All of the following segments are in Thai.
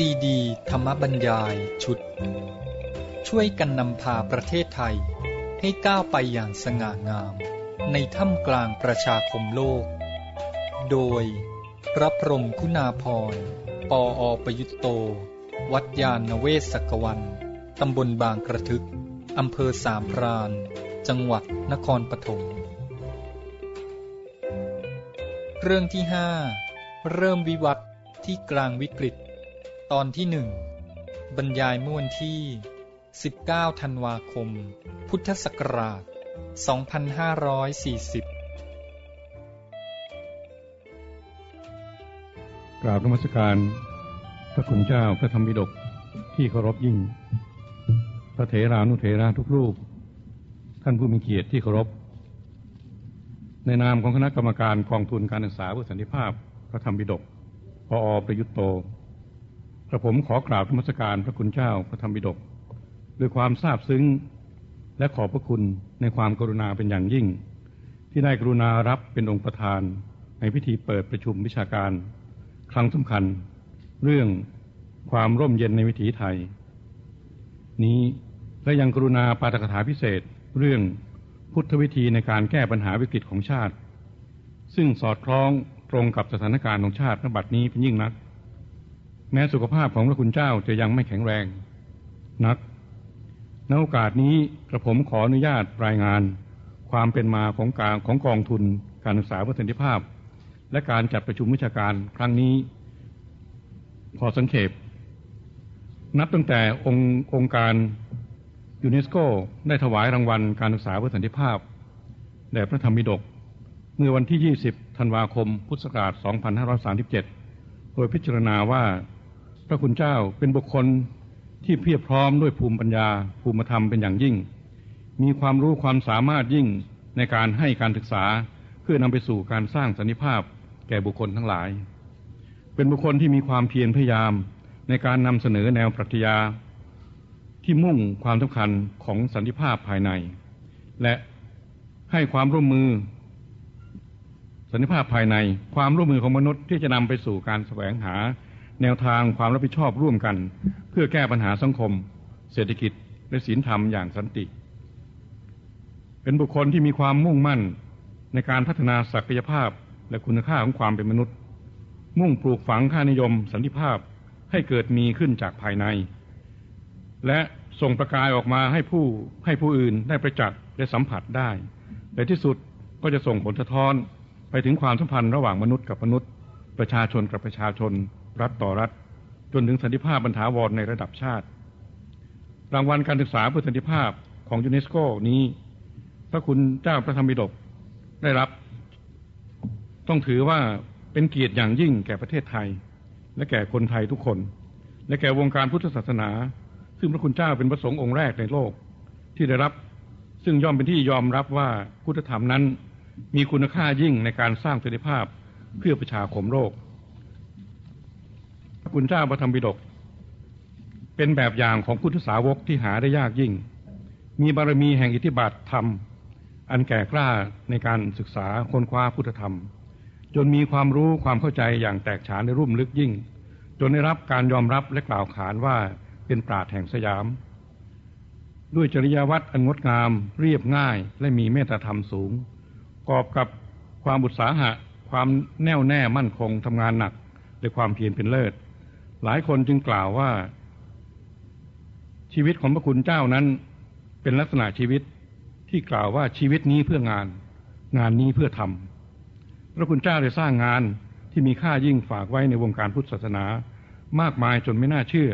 ซีดี ธรรมบรรยายชุด ช่วยกันนำพาประเทศไทย ให้ก้าวไปอย่างสง่างาม ในถ้ำกลางประชาคมโลก โดย พระพรหมคุณาพรปออประยุตโต วัดยาณเวศกวัน ตำบลบางกระทึก อำเภอสามพราน จังหวัดนครปฐมเรื่องที่ห้าเริ่มวิวัฒน์ที่กลางวิกฤต ตอนที่หนึ่งบรรยายเมื่อวันที่ 19 ธันวาคม พุทธศักราช 2540 กราบนมัสการ พระคุณเจ้าพระธรรมบิดกที่เคารพยิ่ง พระเถรานุเถระทุกรูป ท่านผู้มีเกียรติที่เคารพ ในนามของคณะกรรมการกองทุนการศึกษาเพื่อสันติภาพพระธรรมบิดกพออประยุตโต กระผมขอกราบนมัสการพระคุณเจ้าพระธรรมบิดกด้วยความซาบซึ้งและขอบพระคุณในความกรุณาเป็นอย่างยิ่ง ที่ได้กรุณารับเป็นองค์ประธาน ในพิธีเปิดประชุมวิชาการ ครั้งสำคัญ เรื่องความร่มเย็นในวิถีไทย นี้และยังกรุณาปาฐกถาพิเศษเรื่องพุทธวิธีในการแก้ปัญหาวิกฤตของชาติ ซึ่งสอดคล้องตรงกับสถานการณ์ของชาติณบัดนี้เป็นยิ่งนัก แม้สุขภาพของพระคุณเจ้าจะยังไม่แข็งแรง นักในโอกาสนี้กระผมขออนุญาตรายงาน ความเป็นมาของการของกองทุน การศึกษาเพื่อสันติภาพ และการจัดประชุมวิชาการครั้งนี้ พอสังเขปนับตั้งแต่องค์องค์การยูเนสโกได้ถวายรางวัลการศึกษาเพื่อสันติภาพแด่พระธรรมบิดก เมื่อวันที่ 20 ธันวาคม พุทธศักราช 2537 โดยพิจารณาว่า พระคุณเจ้าเป็นบุคคลที่เพียบพร้อมด้วยภูมิปัญญา ภูมิธรรมเป็นอย่างยิ่ง มีความรู้ความสามารถยิ่งในการให้การศึกษาเพื่อนำไปสู่การสร้างสันติภาพแก่บุคคลทั้งหลาย เป็นบุคคลที่มีความเพียรพยายามในการนำเสนอแนวปรัชญาที่มุ่งความสำคัญของสันติภาพภายใน และให้ความร่วมมือ สันติภาพภายใน ความร่วมมือของมนุษย์ที่จะนำไปสู่การแสวงหา แนวทางความรับผิดชอบร่วมกัน เพื่อแก้ปัญหาสังคม เศรษฐกิจและศีลธรรมอย่างสันติ เป็นบุคคลที่มีความมุ่งมั่นในการพัฒนาศักยภาพและคุณค่าของความเป็นมนุษย์ มุ่งปลูกฝังค่านิยม สันติภาพให้เกิดมีขึ้นจากภายใน และส่งประกายออกมาให้ผู้ให้ผู้อื่นได้ประจักษ์และสัมผัสได้ในที่สุดก็จะส่งผลสะท้อนไปถึงความสัมพันธ์ระหว่างมนุษย์กับมนุษย์ ประชาชนกับประชาชน รัฐต่อรัฐ จนถึงสันติภาพบรรทาวรในระดับชาติ รางวัลการศึกษาเพื่อสันติภาพของยูเนสโกนี้ พระคุณเจ้าพระธรรมบิดกได้รับ ต้องถือว่าเป็นเกียรติอย่างยิ่งแก่ประเทศไทย และแก่คนไทยทุกคน และแก่วงการพุทธศาสนา ซึ่งพระคุณเจ้าเป็นพระสงฆ์องค์แรกในโลกที่ได้รับซึ่งย่อมเป็นที่ยอมรับว่าพุทธธรรมนั้นมีคุณค่ายิ่งในการสร้างสันติภาพเพื่อประชาคมโลก คุณเจ้าพระธรรมบิดก เป็นแบบอย่างของพุทธสาวกที่หาได้ยากยิ่ง มีบารมีแห่งอิทธิบาทธรรม อันแก่กล้าในการศึกษาค้นคว้าพุทธธรรม จนมีความรู้ความเข้าใจอย่างแตกฉานในรุ่มลึกยิ่ง จนได้รับการยอมรับและกล่าวขานว่าเป็นปราดแห่งสยาม ด้วยจริยวัตรอันงดงาม เรียบง่ายและมีเมตตาธรรมสูง กอบกับความบุตสาหะ ความแน่วแน่มั่นคงทำงานหนักและความเพียรเป็นเลิศ หลายคนจึงกล่าวว่า ชีวิตของพระคุณเจ้านั้น เป็นลักษณะชีวิตที่กล่าวว่าชีวิตนี้เพื่องาน งานนี้เพื่อทำพระคุณเจ้าได้สร้างงานที่มีค่ายิ่งฝากไว้ในวงการพุทธศาสนามากมายจนไม่น่าเชื่อ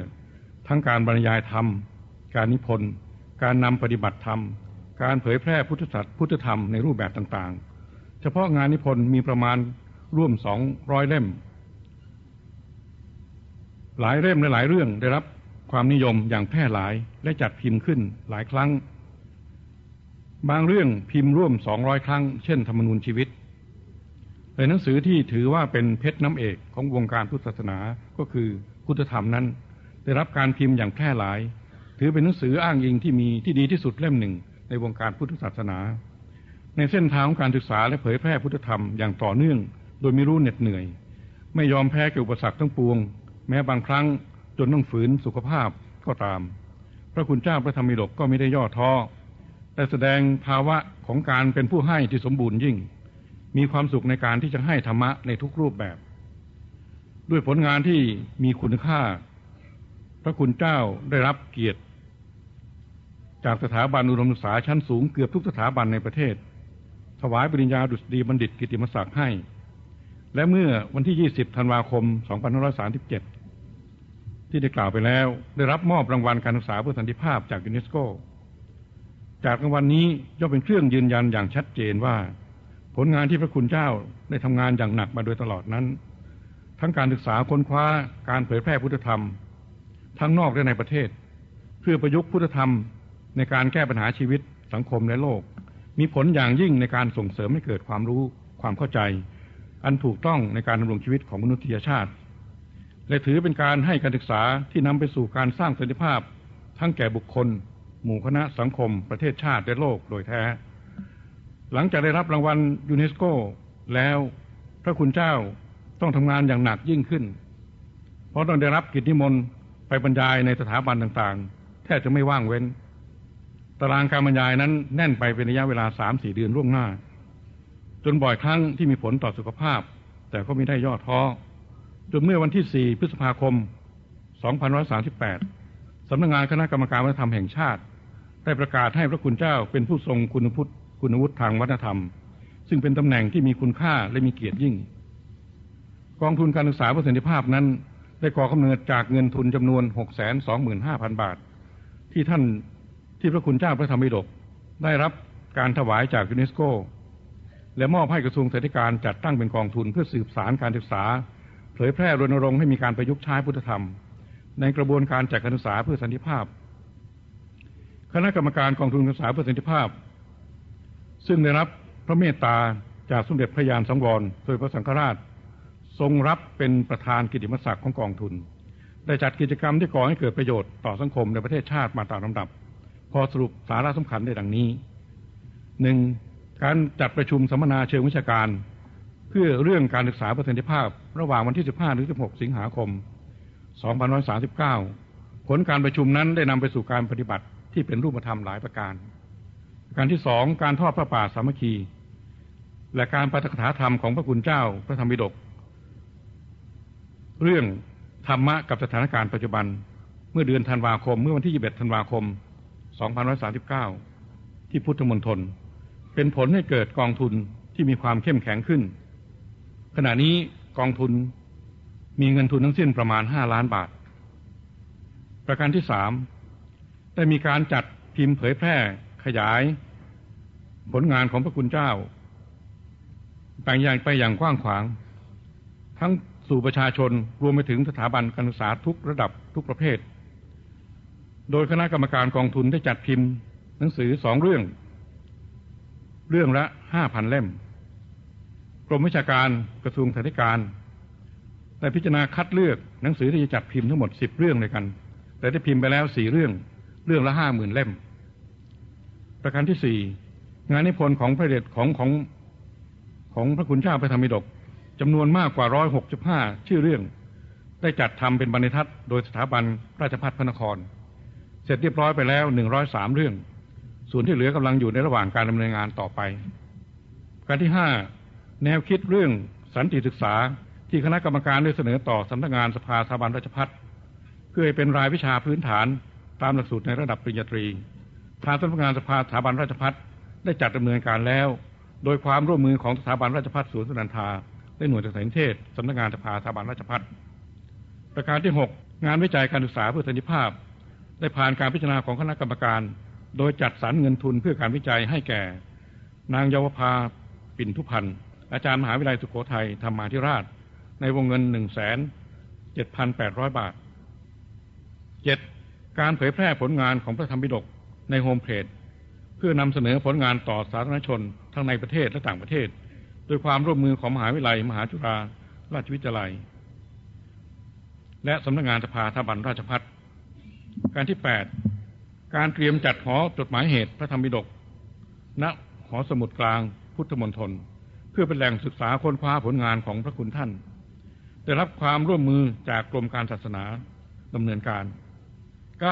ทั้งการบรรยายธรรม การนิพนธ์การนำปฏิบัติธรรม การเผยแพร่พุทธศาสพุทธธรรมในรูปแบบต่างๆ เฉพาะงานนิพนธ์มีประมาณร่วมสองร้อยเล่ม หลายเล่มและหลายเรื่องได้รับความนิยมอย่างแพร่หลายและจัดพิมพ์ขึ้นหลายครั้ง บางเรื่องพิมพ์ร่วมสองร้อยครั้ง เช่นธรรมนูญชีวิตเป็นหนังสือที่ถือว่าเป็นเพชรน้ำเอกของวงการพุทธศาสนาก็คือพุทธธรรมนั้น ได้รับการพิมพ์อย่างแพร่หลาย ถือเป็นหนังสืออ้างอิงที่มีที่ดีที่สุดเล่มหนึ่งในวงการพุทธศาสนา ในเส้นทางของการศึกษาและเผยแพร่พุทธธรรมอย่างต่อเนื่อง โดยไม่รู้เหน็ดเหนื่อย ไม่ยอมแพ้กับอุปสรรคทั้งปวง แม้บางครั้งจนต้องฝืนสุขภาพก็ตาม พระคุณเจ้าพระธรรมิดกก็ไม่ได้ย่อท้อแต่แสดงภาวะของการเป็นผู้ให้ที่สมบูรณ์ยิ่ง มีความสุขในการที่จะให้ธรรมะในทุกรูปแบบ ด้วยผลงานที่มีคุณค่า พระคุณเจ้าได้รับเกียรติ จากสถาบันอุดมศึกษาชั้นสูงเกือบทุกสถาบันในประเทศ ถวายปริญญาดุษฎีบัณฑิตกิติมศักดิ์ให้ และเมื่อวันที่ 20 ธันวาคม 2537 ที่ได้กล่าวไปแล้ว ได้รับมอบรางวัลการศึกษาเพื่อสันติภาพจากยูเนสโก จากรางวัลนนี้ย่อมเป็นเครื่องยืนยันอย่างชัดเจนว่า ผลงานที่พระคุณเจ้าได้ทำงานอย่างหนักมาโดยตลอดนั้น ทั้งการศึกษาค้นคว้าการเผยแพร่พุทธธรรม ทั้งนอกและในประเทศ เพื่อประยุกต์พุทธธรรมในการแก้ปัญหาชีวิตสังคมและโลก มีผลอย่างยิ่งในการส่งเสริมให้เกิดความรู้ความเข้าใจ อันถูกต้องในการดำรงชีวิตของมนุษยชาติ และถือเป็นการให้การศึกษาที่นำไปสู่การสร้างสันติภาพ ทั้งแก่บุคคล หมู่คณะสังคม ประเทศชาติและโลกโดยแท้ หลังจากได้รับรางวัลยูเนสโกแล้วพระคุณเจ้าต้องทำงานอย่างหนักยิ่งขึ้น เพราะต้องได้รับกิจนิมนต์ไปบรรยายในสถาบันต่างๆ แทบจะไม่ว่างเว้น ตารางการบรรยายนั้นแน่นไปเป็นระยะเวลาสามสี่เดือนล่วงหน้า จนบ่อยครั้งที่มีผลต่อสุขภาพ แต่ก็ไม่ได้ย่อท้อจนเมื่อวันที่ 4 พฤษภาคม 2538 สำนักงงานคณะกรรมการวัฒนธรรมแห่งชาติ ได้ประกาศให้พระคุณเจ้าเป็นผู้ทรงคุณพุทธคุณวุฒิทางวัฒนธรรม ซึ่งเป็นตำแหน่งที่มีคุณค่าและมีเกียรติยิ่ง กองทุนการศึกษาเพื่อสันติภาพนั้น ได้ก่อกำเนิดจากเงินทุนจำนวน 625,000 บาท ที่ท่านที่พระคุณเจ้าพระธรรมิฎกได้รับการถวายจากยูเนสโก และมอบให้กระทรวงเศรษฐการจัดตั้งเป็นกองทุนเพื่อสืบสารการศึกษา เผยแพร่รณรงค์ให้มีการประยุกต์ใช้พุทธธรรม ในกระบวนการจัดการศึกษาเพื่อสันติภาพ คณะกรรมการกองทุนการศึกษาเพื่อสันติภาพ ซึ่งได้รับพระเมตตาจากสมเด็จพระยานสังวรโดยพระสังฆราช ทรงรับเป็นประธานกิติมศักดิ์ของกองทุน ได้จัดกิจกรรมที่ก่อให้เกิดประโยชน์ต่อสังคมในประเทศชาติมาตามลำดับ พอสรุปสาระสำคัญได้ดังนี้หนึ่ง การจัดประชุมสัมมนาเชิงวิชาการ เพื่อเรื่องการศึกษาประสิทธิภาพ ระหว่างวันที่ 15 ถึง 16 สิงหาคม 2539 ผลการประชุมนั้นได้นำไปสู่การปฏิบัติที่เป็นรูปธรรมหลายประการ การที่สองการทอดพระป่าสามัคคี และการปฏิกถาธรรมของพระคุณเจ้าพระธรรมบิดก เรื่องธรรมะกับสถานการณ์ปัจจุบันเมื่อเดือนธันวาคม เมื่อวันที่ 21 ธันวาคม 2539 ที่พุทธมณฑล เป็นผลให้เกิดกองทุนที่มีความเข้มแข็งขึ้น ขณะนี้กองทุนมีเงินทุนทั้งสิ้นประมาณ5ล้านบาท ประการที่สามได้มีการจัดพิมพ์เผยแพร่ขยาย ผลงานของพระคุณเจ้าไปอย่างไปอย่างกว้างขวาง ทั้งสู่ประชาชนรวมไปถึงสถาบันการศึกษาทุกระดับทุกประเภท โดยคณะกรรมการกองทุนได้จัดพิมพ์ หนังสือสองเรื่อง เรื่องละห้าพันเล่ม กรมวิชาการกระทรวงสาธารณการได้พิจารณาคัดเลือกหนังสือที่จะจัดพิมพ์ทั้งหมดสิบเรื่องเลยกัน แต่ได้พิมพ์ไปแล้วสี่เรื่อง เรื่องละห้าหมื่นเล่ม ประการที่สี่งานนิพนธ์ของพระเดชของของของพระคุณเจ้าพระธรรมิดกจำนวนมากกว่าร้อยหกสิบห้าชื่อเรื่อง ได้จัดทำเป็นบรรทัดโดยสถาบันราชพัฒพระนคร เสร็จเรียบร้อยไปแล้วหนึ่งร้อยสามเรื่อง ส่วนที่เหลือกำลังอยู่ในระหว่างการดำเนินงานต่อไป การที่ห้าแนวคิดเรื่องสันติศึกษาที่คณะกรรมการได้เสนอต่อสำนักงานสภาสถาบันราชพัฒเพื่อให้เป็นรายวิชาพื้นฐานตามหลักสูตรในระดับปริญญาตรีทางสำนักงานสภาสถาบันราชพัฒได้จัดดำเนินการแล้ว โดยความร่วมมือของสถาบันราชพัฒสวนสุนันทาและหน่วยสารเทศสำนักงานสภาสถาบันราชพัฒประการที่ 6 งานวิจัยการศึกษาเพื่อสันติภาพ ได้ผ่านการพิจารณาของคณะกรรมการ โดยจัดสรรเงินทุนเพื่อการวิจัยให้แก่ นางเยาวภาปิ่นทุพันธ์อาจารย์มหาวิทยาลัยสุโขทัยธรรมาธิราช ในวงเงินหนึ่งแสนเจ็ดพันแปดร้อยบาทเจ็ดการเผยแพร่ผลงานของพระธรรมบิดกในโฮมเพจเพื่อนำเสนอผลงานต่อสาธารณชนทั้งในประเทศและต่างประเทศ โดยความร่วมมือของมหาวิทยาลัย มหาจุฬาราชวิทยาลัย และสำนักงานสภาธบันราชพัฒการที่8 การเตรียมจัดหอจดหมายเหตุพระธรรมบิดก ณหอสมุดกลางพุทธมณฑลเพื่อเป็นแหล่งศึกษาค้นคว้าผลงานของพระคุณท่าน ได้รับความร่วมมือจากกรมการศาสนาดำเนินการ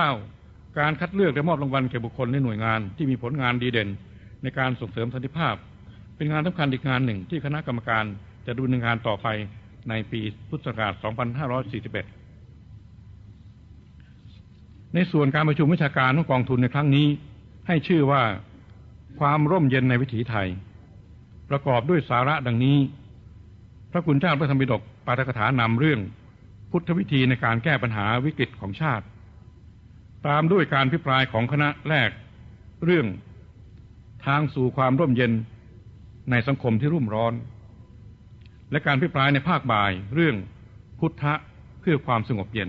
9. การคัดเลือกและมอบรางวัลแก่บุคคลในหน่วยงานที่มีผลงานดีเด่น ในการส่งเสริมสันติภาพ เป็นงานสำคัญอีกงานหนึ่งที่คณะกรรมการจะดูในงานต่อไปในปีพุทธศักราช 2541 ในส่วนการประชุมวิชาการของกองทุนในครั้งนี้ ให้ชื่อว่าความร่มเย็นในวิถีไทย ประกอบด้วยสาระดังนี้ พระคุณเจ้าพระธรรมบิดกปาฐกถานำเรื่อง พุทธวิธีในการแก้ปัญหาวิกฤตของชาติ ตามด้วยการพิปรายของคณะแรก เรื่อง ทางสู่ความร่มเย็นในสังคมที่รุ่มร้อน และการพิปรายในภาคบ่ายเรื่องพุทธะเพื่อความสงบเย็น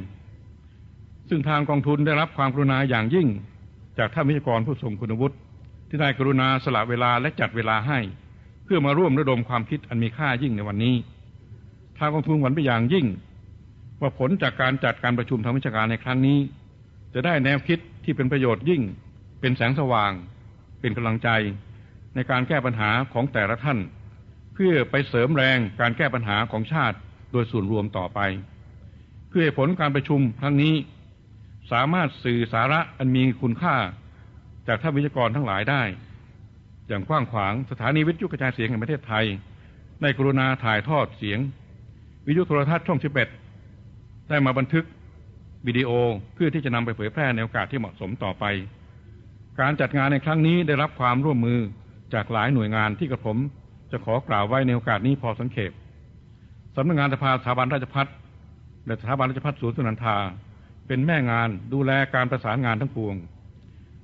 ซึ่งทางกองทุนได้รับความกรุณาอย่างยิ่ง จากท่านวิทยากรผู้ทรงคุณวุฒิที่ได้กรุณาสละเวลาและจัดเวลาให้ เพื่อมาร่วมระดมความคิดอันมีค่ายิ่งในวันนี้ ทางกองทุนหวังไปอย่างยิ่ง ว่าผลจากการจัดการประชุมทางวิชาการในครั้งนี้ จะได้แนวคิดที่เป็นประโยชน์ยิ่ง เป็นแสงสว่าง เป็นกำลังใจ ในการแก้ปัญหาของแต่ละท่าน เพื่อไปเสริมแรงการแก้ปัญหาของชาติโดยส่วนรวมต่อไป เพื่อผลการประชุมครั้งนี้ สามารถสื่อสาระอันมีคุณค่า จากท่านวิทยากรทั้งหลายได้ อย่างกว้างขวางสถานีวิทยุกระจายเสียงแห่งประเทศไทยได้กรุณาถ่ายทอดเสียง วิทยุโทรทัศน์ช่องชิบเอ็ดได้มาบันทึกวิดีโอเพื่อที่จะนำไปเผยแพร่ในโอกาสที่เหมาะสมต่อไป การจัดงานในครั้งนี้ได้รับความร่วมมือจากหลายหน่วยงานที่กระผมจะขอกล่าวไว้ในโอกาสนี้พอสังเขปสำนักงงานสภาสถาบันราชพัฒและสถาบันราชพัฒสวนสุนันทา เป็นแม่งานดูแลการประสานงานทั้งปวง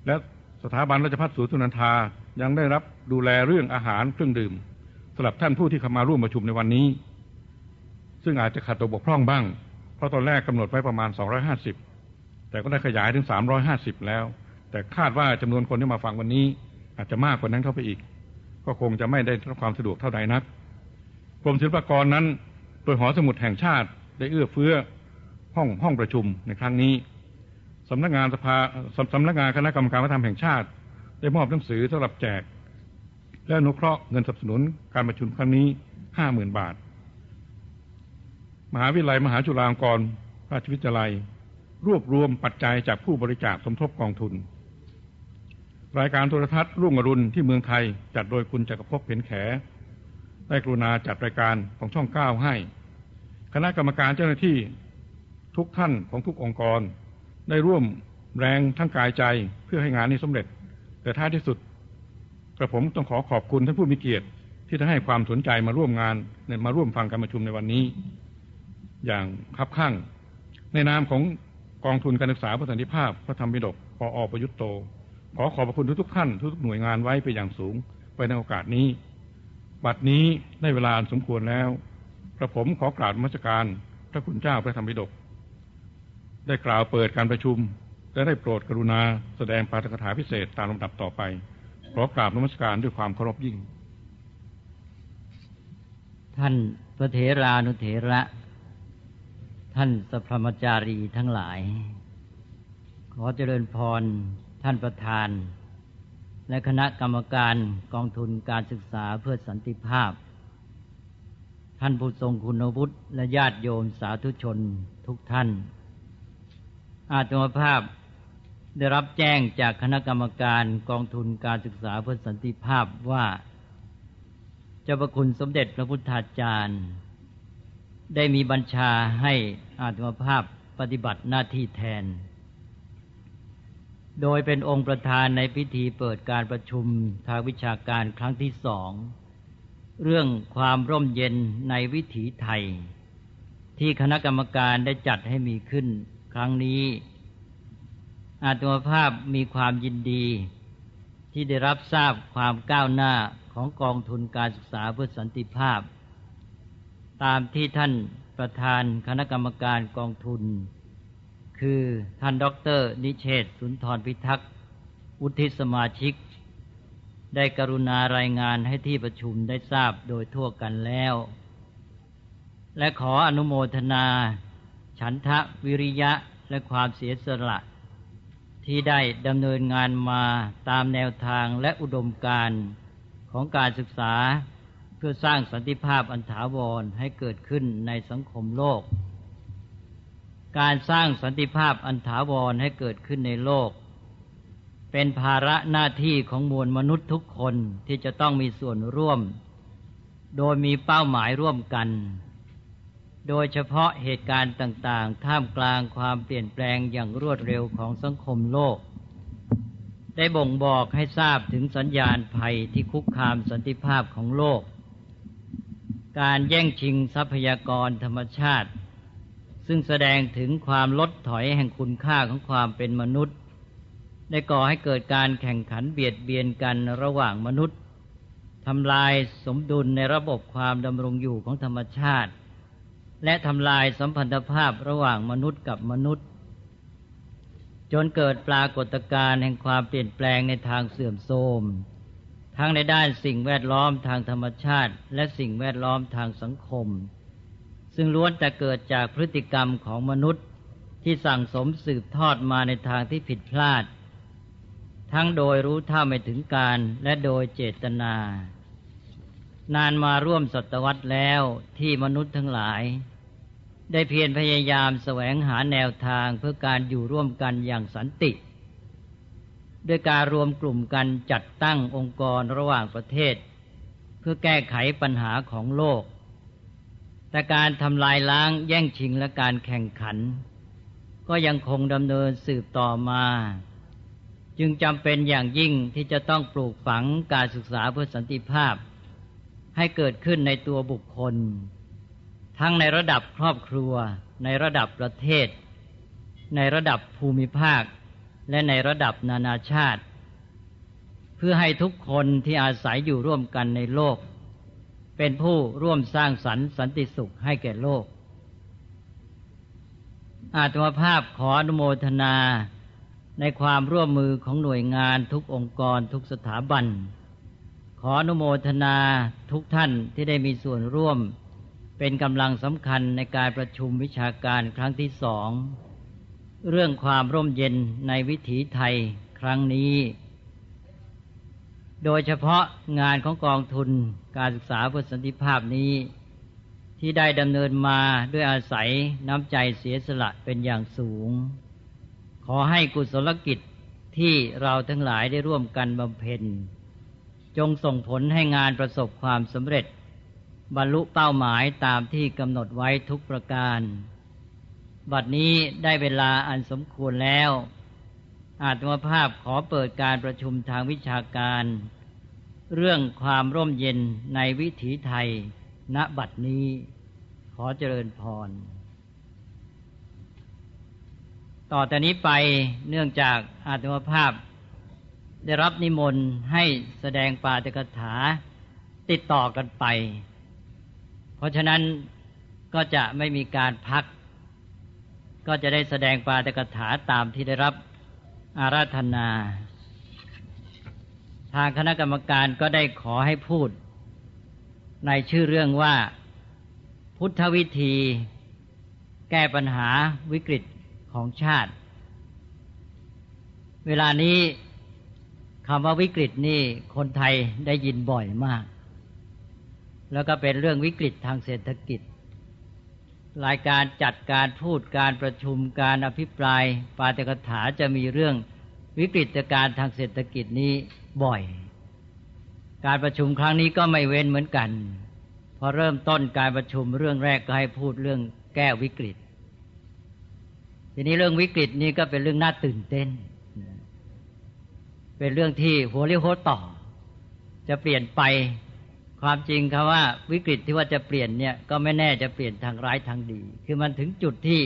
และสถาบันราชพัฒสวนสุนันทายังได้รับดูแลเรื่องอาหารเครื่องดื่มสำหรับท่านผู้ที่เข้ามาร่วมประชุมในวันนี้ ซึ่งอาจจะขัดตัวบกพร่องบ้าง เพราะตอนแรกกำหนดไว้ประมาณ 250 แต่ก็ได้ขยายถึง 350 แล้ว แต่คาดว่าจำนวนคนที่มาฟังวันนี้ อาจจะมากกว่านั้นเข้าไปอีก ก็คงจะไม่ได้รับความสะดวกเท่าใดนักกรมศิลปากรนั้นโดยหอสมุดแห่งชาติได้เอื้อเฟื้อ ห้องห้องประชุมในครั้งนี้สำนักงานสภาสำนักงานคณะกรรมการวัฒนธรรมแห่งชาติ ได้มอบหนังสือสำหรับแจก และอนุเคราะห์เงินสนับสนุนการประชุมครั้งนี้ห้าหมื่นบาท มหาวิทยาลัยมหาจุฬาลงกรณราชวิทยาลัย รวบรวมปัจจัยจากผู้บริจาคสมทบกองทุน รายการโทรทัศน์รุ่งอรุณที่เมืองไทยจัดโดยคุณจักรภพเพ็ญแข ได้กรุณาจัดรายการของช่องเก้าให้ คณะกรรมการเจ้าหน้าที่ ทุกท่านของทุกองค์กร ได้ร่วมแรงทั้งกายใจเพื่อให้งานนี้สำเร็จ แต่ท้ายที่สุดกระผมต้องขอขอบคุณท่านผู้มีเกียรติ ที่ได้ให้ความสนใจมาร่วมงานมาร่วมฟังการประชุมในวันนี้ อย่างคับข้างในนามของกองทุนการศึกษาพระสันติภาพพระธรรมบิดกปออประยุทธ์โต ขอขอบพระคุณทุกท่านทุกหน่วยงานไว้ไปอย่างสูงไปในโอกาสนี้ บัดนี้ได้เวลาสมควรแล้ว กระผมขอกราบมัสการ พระคุณเจ้าพระธรรมปิฎก ได้กล่าวเปิดการประชุม และได้โปรดกรุณาแสดงปาฐกถาพิเศษตามลำดับต่อไป ขอกราบนมัสการด้วยความเคารพยิ่ง ท่านพระเถรานุเถระ ท่านสัพพมจารีทั้งหลาย ขอเจริญพรท่านประธาน และคณะกรรมการกองทุนการศึกษาเพื่อสันติภาพ ท่านผู้ทรงคุณวุฒิและญาติโยมสาธุชนทุกท่าน อาตมภาพได้รับแจ้งจากคณะกรรมการกองทุนการศึกษาเพื่อสันติภาพว่า เจ้าประคุณสมเด็จพระพุทธาจารย์ ได้มีบัญชาให้อาตมภาพปฏิบัติหน้าที่แทน โดยเป็นองค์ประธานในพิธีเปิดการประชุมทางวิชาการครั้งที่สอง เรื่องความร่มเย็นในวิถีไทย ที่คณะกรรมการได้จัดให้มีขึ้น รั้งนี้ อาตมภาพมีความยินดี ที่ได้รับทราบความก้าวหน้าของกองทุนการศึกษาเพื่อสันติภาพ ตามที่ท่านประธานคณะกรรมการกองทุน คือท่านด็อกเตอร์นิเชต สุนทรพิทักษ์วุฒิสมาชิก ได้กรุณารายงานให้ที่ประชุมได้ทราบโดยทั่วกันแล้ว และขออนุโมทนา ฉันทะวิริยะและความเสียสละ ที่ได้ดำเนินงานมาตามแนวทางและอุดมการของการศึกษาเพื่อสร้างสันติภาพอันถาวรให้เกิดขึ้นในสังคมโลก การสร้างสันติภาพอันถาวรให้เกิดขึ้นในโลก เป็นภาระหน้าที่ของมวลมนุษย์ทุกคนที่จะต้องมีส่วนร่วม โดยมีเป้าหมายร่วมกัน โดยเฉพาะเหตุการณ์ต่างๆ ท่ามกลางความเปลี่ยนแปลงอย่างรวดเร็วของสังคมโลก ได้บ่งบอกให้ทราบถึงสัญญาณภัยที่คุกคามสันติภาพของโลก การแย่งชิงทรัพยากรธรรมชาติ ซึ่งแสดงถึงความลดถอยแห่งคุณค่าของความเป็นมนุษย์ ได้ก่อให้เกิดการแข่งขันเบียดเบียนกันระหว่างมนุษย์ทำลายสมดุลในระบบความดำรงอยู่ของธรรมชาติ และทำลายสัมพันธภาพระหว่างมนุษย์กับมนุษย์ จนเกิดปรากฏการณ์แห่งความเปลี่ยนแปลงในทางเสื่อมโทรมทั้งในด้านสิ่งแวดล้อมทางธรรมชาติ และสิ่งแวดล้อมทางสังคม ซึ่งล้วนแต่เกิดจากพฤติกรรมของมนุษย์ที่สั่งสมสืบทอดมาในทางที่ผิดพลาด ทั้งโดยรู้เท่าไม่ถึงการและโดยเจตนา นานมาร่วมศตวรรษแล้วที่มนุษย์ทั้งหลาย ได้เพียรพยายามแสวงหาแนวทางเพื่อการอยู่ร่วมกันอย่างสันติ ด้วยการรวมกลุ่มกันจัดตั้งองค์กรระหว่างประเทศ เพื่อแก้ไขปัญหาของโลก แต่การทำลายล้างแย่งชิงและการแข่งขัน ก็ยังคงดำเนินสืบต่อมาจึงจำเป็นอย่างยิ่งที่จะต้องปลูกฝังการศึกษาเพื่อสันติภาพ ให้เกิดขึ้นในตัวบุคคล ทั้งในระดับครอบครัว ในระดับประเทศ ในระดับภูมิภาค และในระดับนานาชาติ เพื่อให้ทุกคนที่อาศัยอยู่ร่วมกันในโลก เป็นผู้ร่วมสร้างสรรค์สันติสุขให้แก่โลก อาตมภาพขออนุโมทนาในความร่วมมือของหน่วยงานทุกองค์กรทุกสถาบัน ขออนุโมทนาทุกท่านที่ได้มีส่วนร่วม เป็นกำลังสำคัญในการประชุมวิชาการครั้งที่สอง เรื่องความร่มเย็นในวิถีไทยครั้งนี้ โดยเฉพาะงานของกองทุนการศึกษาเพื่อสันติภาพนี้ ที่ได้ดำเนินมาด้วยอาศัยน้ำใจเสียสละเป็นอย่างสูง ขอให้กุศลกิจที่เราทั้งหลายได้ร่วมกันบำเพ็ญ จงส่งผลให้งานประสบความสำเร็จ บรรลุเป้าหมายตามที่กำหนดไว้ทุกประการ บัดนี้ได้เวลาอันสมควรแล้ว อาตมาภาพขอเปิดการประชุมทางวิชาการ เรื่องความร่มเย็นในวิถีไทย ณบัดนี้ ขอเจริญพร ต่อแต่นี้ไปเนื่องจากอาตมาภาพ ได้รับนิมนต์ให้แสดงปาตกถาติดต่อกันไป เพราะฉะนั้นก็จะไม่มีการพัก ก็จะได้แสดงปาตกถาตามที่ได้รับอาราธนา ทางคณะกรรมการก็ได้ขอให้พูด ในชื่อเรื่องว่า พุทธวิธี แก้ปัญหาวิกฤตของชาติ เวลานี้ คำว่าวิกฤตนี่คนไทยได้ยินบ่อยมาก แล้วก็เป็นเรื่องวิกฤตทางเศรษฐกิจ รายการจัดการพูดการประชุมการอภิปราย ปาตกถาจะมีเรื่องวิกฤตการทางเศรษฐกิจนี้บ่อย การประชุมครั้งนี้ก็ไม่เว้นเหมือนกัน พอเริ่มต้นการประชุมเรื่องแรกก็ให้พูดเรื่องแก้วิกฤต ทีนี้เรื่องวิกฤตนี้ก็เป็นเรื่องน่าตื่นเต้น เป็นเรื่องที่หัวเรียวหัวต่อ จะเปลี่ยนไปความจริงคำว่าวิกฤตที่ว่าจะเปลี่ยนเนี่ยก็ไม่แน่จะเปลี่ยนทางร้ายทางดี คือมันถึงจุดที่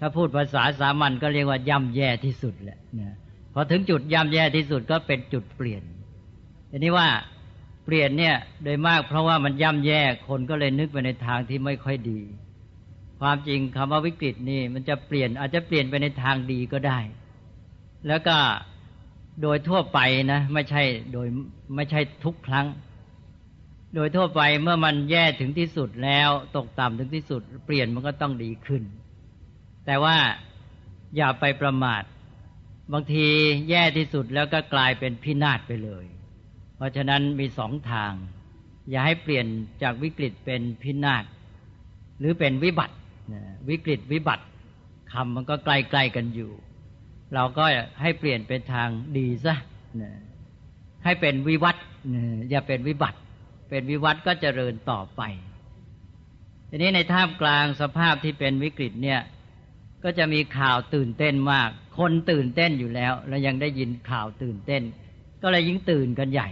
ถ้าพูดภาษาสามัญก็เรียกว่าย่ำแย่ที่สุดแหละนะพอถึงจุดย่ำแย่ที่สุดก็เป็นจุดเปลี่ยนทีนี้ว่าเปลี่ยนเนี่ยโดยมากเพราะว่ามันย่ำแย่คนก็เลยนึกไปในทางที่ไม่ค่อยดี ความจริงคำว่าวิกฤตนี่มันจะเปลี่ยนอาจจะเปลี่ยนไปในทางดีก็ได้ แล้วก็ โดยทั่วไปนะไม่ใช่โดยไม่ใช่ทุกครั้ง โดยทั่วไปเมื่อมันแย่ถึงที่สุดแล้วตกต่ำถึงที่สุด เปลี่ยนมันก็ต้องดีขึ้น แต่ว่าอย่าไปประมาท บางทีแย่ที่สุดแล้วก็กลายเป็นพินาศไปเลย เพราะฉะนั้นมีสองทาง อย่าให้เปลี่ยนจากวิกฤตเป็นพินาศหรือเป็นวิบัติวิกฤตวิบัติคำมันก็ใกล้ๆกันอยู่ เราก็ให้เปลี่ยนเป็นทางดีซะให้เป็นวิวัตอย่าเป็นวิบัติ เป็นวิวัตก็เจริญต่อไป ทีนี้ในท่ามกลางสภาพที่เป็นวิกฤตเนี่ย ก็จะมีข่าวตื่นเต้นมาก คนตื่นเต้นอยู่แล้ว แล้วยังได้ยินข่าวตื่นเต้น ก็เลยยิ่งตื่นกันใหญ่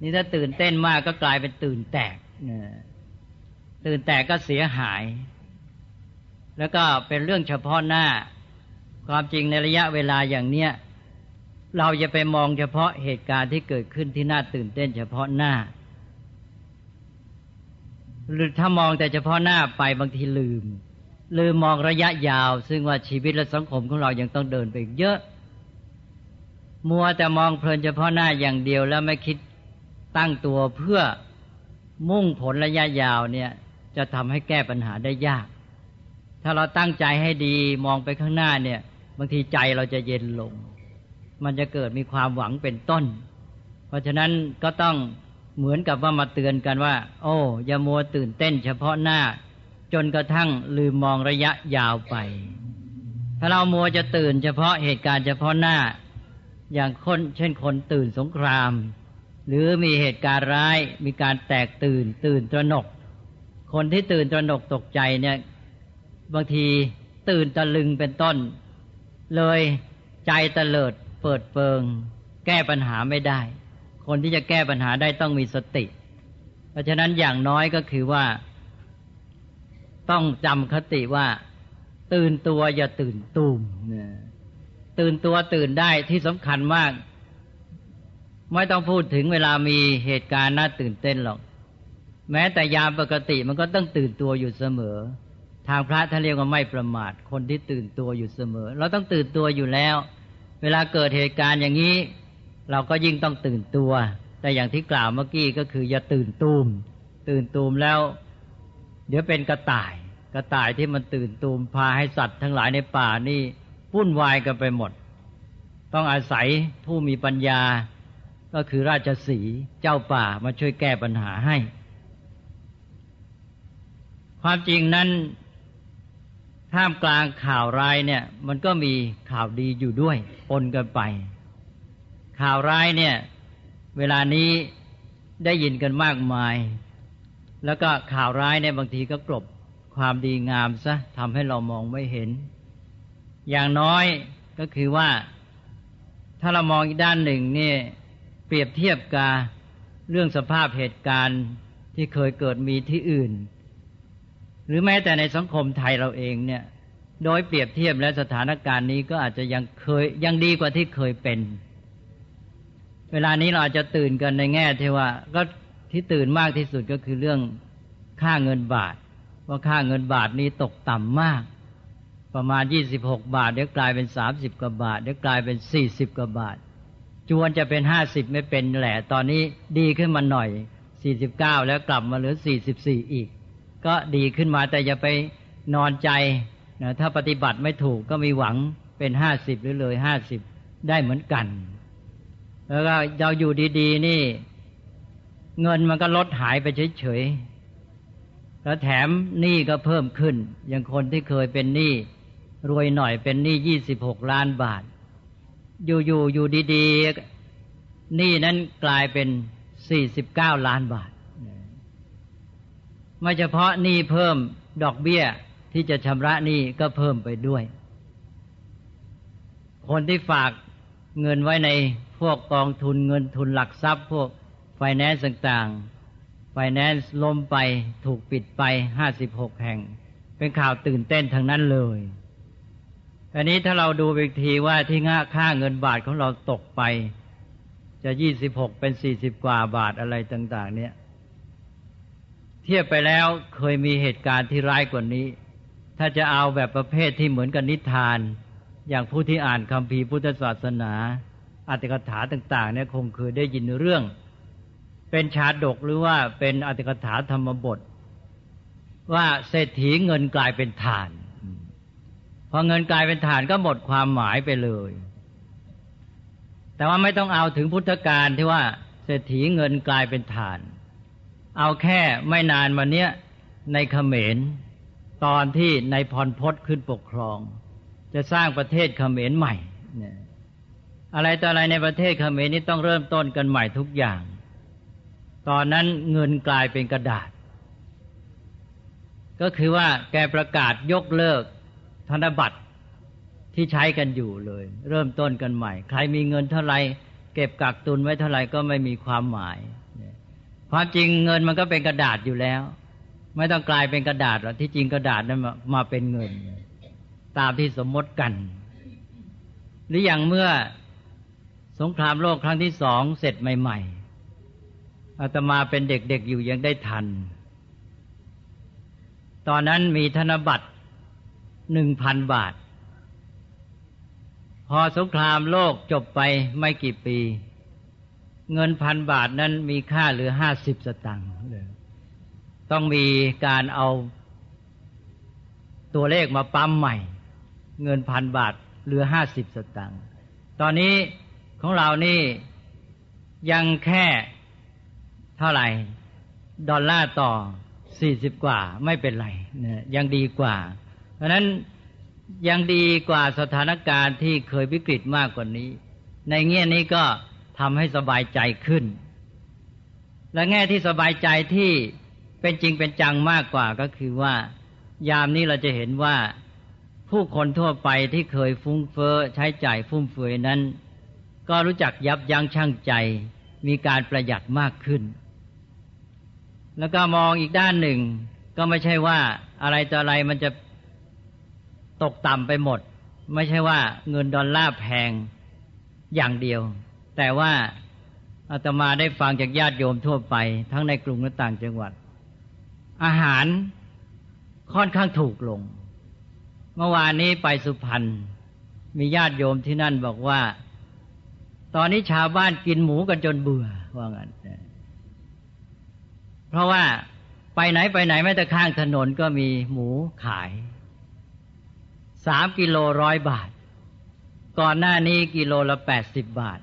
นี่ถ้าตื่นเต้นมากก็กลายเป็นตื่นแตกตื่นแตกก็เสียหาย แล้วก็เป็นเรื่องเฉพาะหน้า ความจริงในระยะเวลาอย่างเนี้ยเราจะไปมองเฉพาะเหตุการณ์ที่เกิดขึ้นที่น่าตื่นเต้นเฉพาะหน้า หรือถ้ามองแต่เฉพาะหน้าไปบางทีลืม ลืมมองระยะยาว ซึ่งว่าชีวิตและสังคมของเรายังต้องเดินไปเยอะ มัวแต่มองเพลินเฉพาะหน้าอย่างเดียวแล้วไม่คิดตั้งตัวเพื่อมุ่งผลระยะยาวเนี่ย จะทำให้แก้ปัญหาได้ยาก ถ้าเราตั้งใจให้ดีมองไปข้างหน้าเนี่ย บางทีใจเราจะเย็นลง มันจะเกิดมีความหวังเป็นต้น เพราะฉะนั้นก็ต้องเหมือนกับว่ามาเตือนกันว่า โอ้อย่ามัวตื่นเต้น เฉพาะหน้า จนกระทั่งลืมมองระยะยาวไป ถ้าเรามัวจะตื่นเฉพาะเหตุการณ์เฉพาะหน้า อย่างคนเช่นคนตื่นสงคราม หรือมีเหตุการณ์ร้ายมีการแตกตื่น ตื่นตระหนก คนที่ตื่นตระหนกตกใจเนี่ย บางทีตื่นตะลึงเป็นต้น เลยใจเตลิดเปิดเปิง แก้ปัญหาไม่ได้ คนที่จะแก้ปัญหาได้ต้องมีสติ เพราะฉะนั้นอย่างน้อยก็คือว่า ต้องจำคติว่า ตื่นตัวอย่าตื่นตูมตื่นตัวตื่นได้ที่สำคัญมาก ไม่ต้องพูดถึงเวลามีเหตุการณ์น่าตื่นเต้นหรอก แม้แต่ยามปกติมันก็ต้องตื่นตัวอยู่เสมอ ทางพระท่านเรียกว่าไม่ประมาท คนที่ตื่นตัวอยู่เสมอ เราต้องตื่นตัวอยู่แล้ว เวลาเกิดเหตุการณ์อย่างนี้ เราก็ยิ่งต้องตื่นตัว แต่อย่างที่กล่าวเมื่อกี้ก็คือ อย่าตื่นตูม ตื่นตูมแล้ว เดี๋ยวเป็นกระต่าย กระต่ายที่มันตื่นตูมพาให้สัตว์ทั้งหลายในป่านี่วุ่นวายกันไปหมด ต้องอาศัยผู้มีปัญญา ก็คือราชสีเจ้าป่ามาช่วยแก้ปัญหาให้ ความจริงนั้น ท่ามกลางข่าวร้ายเนี่ย มันก็มีข่าวดีอยู่ด้วยปนกันไป ข่าวร้ายเนี่ย เวลานี้ได้ยินกันมากมาย แล้วก็ข่าวร้ายเนี่ยบางทีก็กลบความดีงามซะทำให้เรามองไม่เห็น อย่างน้อยก็คือว่า ถ้าเรามองอีกด้านหนึ่งเนี่ยเปรียบเทียบกับเรื่องสภาพเหตุการณ์ที่เคยเกิดมีที่อื่น หรือแม้แต่ในสังคมไทยเราเองเนี่ย โดยเปรียบเทียบและสถานการณ์นี้ก็อาจจะยังเคยยังดีกว่าที่เคยเป็น เวลานี้เราอาจจะตื่นกันในแง่ที่ว่า ก็ที่ตื่นมากที่สุดก็คือเรื่องค่าเงินบาท ว่าค่าเงินบาทนี้ตกต่ำมาก ประมาณยี่สิบหกบาทเดี๋ยวกลายเป็นสามสิบกว่าบาทเดี๋ยวกลายเป็นสี่สิบกว่าบาท จวนจะเป็นห้าสิบไม่เป็นแหละ ตอนนี้ดีขึ้นมาหน่อยสี่สิบเก้าแล้วกลับมาเหลือสี่สิบสี่อีก ก็ดีขึ้นมาแต่อย่าไปนอนใจนะถ้าปฏิบัติไม่ถูกก็มีหวังเป็นห้าสิบหรือเลยห้าสิบได้เหมือนกัน แล้วก็เราอยู่ดี ๆ นี่ เงินมันก็ลดหายไปเฉยๆแล้วแถมหนี้ก็เพิ่มขึ้น อย่างคนที่เคยเป็นหนี้รวยหน่อยเป็นหนี้ยี่สิบหกล้านบาท อยู่ๆอยู่ดีๆหนี้นั้นกลายเป็นสี่สิบเก้าล้านบาท ไม่เฉพาะหนี้เพิ่มดอกเบี้ยที่จะชำระหนี้ก็เพิ่มไปด้วย คนที่ฝากเงินไว้ในพวกกองทุนเงินทุนหลักทรัพย์ พวกไฟแนนซ์ต่างๆ ไฟแนนซ์ล้มไปถูกปิดไปห้าสิบหกแห่ง เป็นข่าวตื่นเต้นทั้งนั้นเลยอันนี้ถ้าเราดูอีกทีว่าที่ง่าค่าเงินบาทของเราตกไป จะยี่สิบหกเป็นสี่สิบกว่าบาทอะไรต่าง ๆ เนี่ย เทียบไปแล้วเคยมีเหตุการณ์ที่ร้ายกว่านี้ ถ้าจะเอาแบบประเภทที่เหมือนกับนิทาน อย่างผู้ที่อ่านคำพีพุทธศาสนาอัตถกถาต่าง ๆ เนี่ยคงเคยได้ยินเรื่อง เป็นชาดกหรือว่าเป็นอัตถกถาธรรมบท ว่าเศรษฐีเงินกลายเป็นฐานพอเงินกลายเป็นฐานก็หมดความหมายไปเลย แต่ว่าไม่ต้องเอาถึงพุทธกาลที่ว่าเศรษฐีเงินกลายเป็นฐาน เอาแค่ไม่นานมาเนี้ยในเขมร ตอนที่ในพรพศขึ้นปกครอง จะสร้างประเทศเขมรใหม่เนี่ยอะไรต่ออะไรในประเทศเขมรนี้ต้องเริ่มต้นกันใหม่ทุกอย่าง ตอนนั้นเงินกลายเป็นกระดาษ ก็คือว่าแกประกาศยกเลิกธนบัตรที่ใช้กันอยู่เลย เริ่มต้นกันใหม่ ใครมีเงินเท่าไหร่เก็บกักตุนไว้เท่าไหร่ก็ไม่มีความหมาย ความจริงเงินมันก็เป็นกระดาษอยู่แล้ว ไม่ต้องกลายเป็นกระดาษหรอกที่จริงกระดาษนั้นมาเป็นเงิน ตามที่สมมติกัน หรืออย่างเมื่อสงครามโลกครั้งที่สองเสร็จใหม่ ๆอาตมาเป็นเด็กๆอยู่ยังได้ทัน ตอนนั้นมีธนบัตรหนึ่งพันบาท พอสงครามโลกจบไปไม่กี่ปี เงินพันบาทนั้นมีค่าเหลือห้าสิบสตังค์เลยต้องมีการเอาตัวเลขมาปั๊มใหม่ เงินพันบาทเหลือห้าสิบสตังค์ตอนนี้ของเรานี่ยังแค่เท่าไหร่ ดอลลาร์ต่อสี่สิบกว่าไม่เป็นไรนะยังดีกว่า เพราะนั้นยังดีกว่าสถานการณ์ที่เคยวิกฤตมากกว่านี้ ในแง่นี้ก็ ทำให้สบายใจขึ้น และแง่ที่สบายใจที่เป็นจริงเป็นจังมากกว่าก็คือว่า ยามนี้เราจะเห็นว่าผู้คนทั่วไปที่เคยฟุ้งเฟอ้อใช้จ่ายฟุ่มเฟือยนั้น ก็รู้จักยับยั้งชั่งใจ มีการประหยัดมากขึ้น แล้วก็มองอีกด้านหนึ่ง ก็ไม่ใช่ว่าอะไรต่ออะไรมันจะตกต่ำไปหมด ไม่ใช่ว่าเงินดอลลาร์แพงอย่างเดียว แต่ว่าอาตมาได้ฟังจากญาติโยมทั่วไป ทั้งในกรุงและต่างจังหวัด อาหารค่อนข้างถูกลง เมื่อวานนี้ไปสุพรรณมีญาติโยมที่นั่นบอกว่า ตอนนี้ชาวบ้านกินหมูกันจนเบื่อว่างั้นเพราะว่าไปไหนไปไหนไม่แต่ข้างถนนก็มีหมูขายสามกิโลร้อยบาท ก่อนหน้านี้กิโลละแปดสิบบาท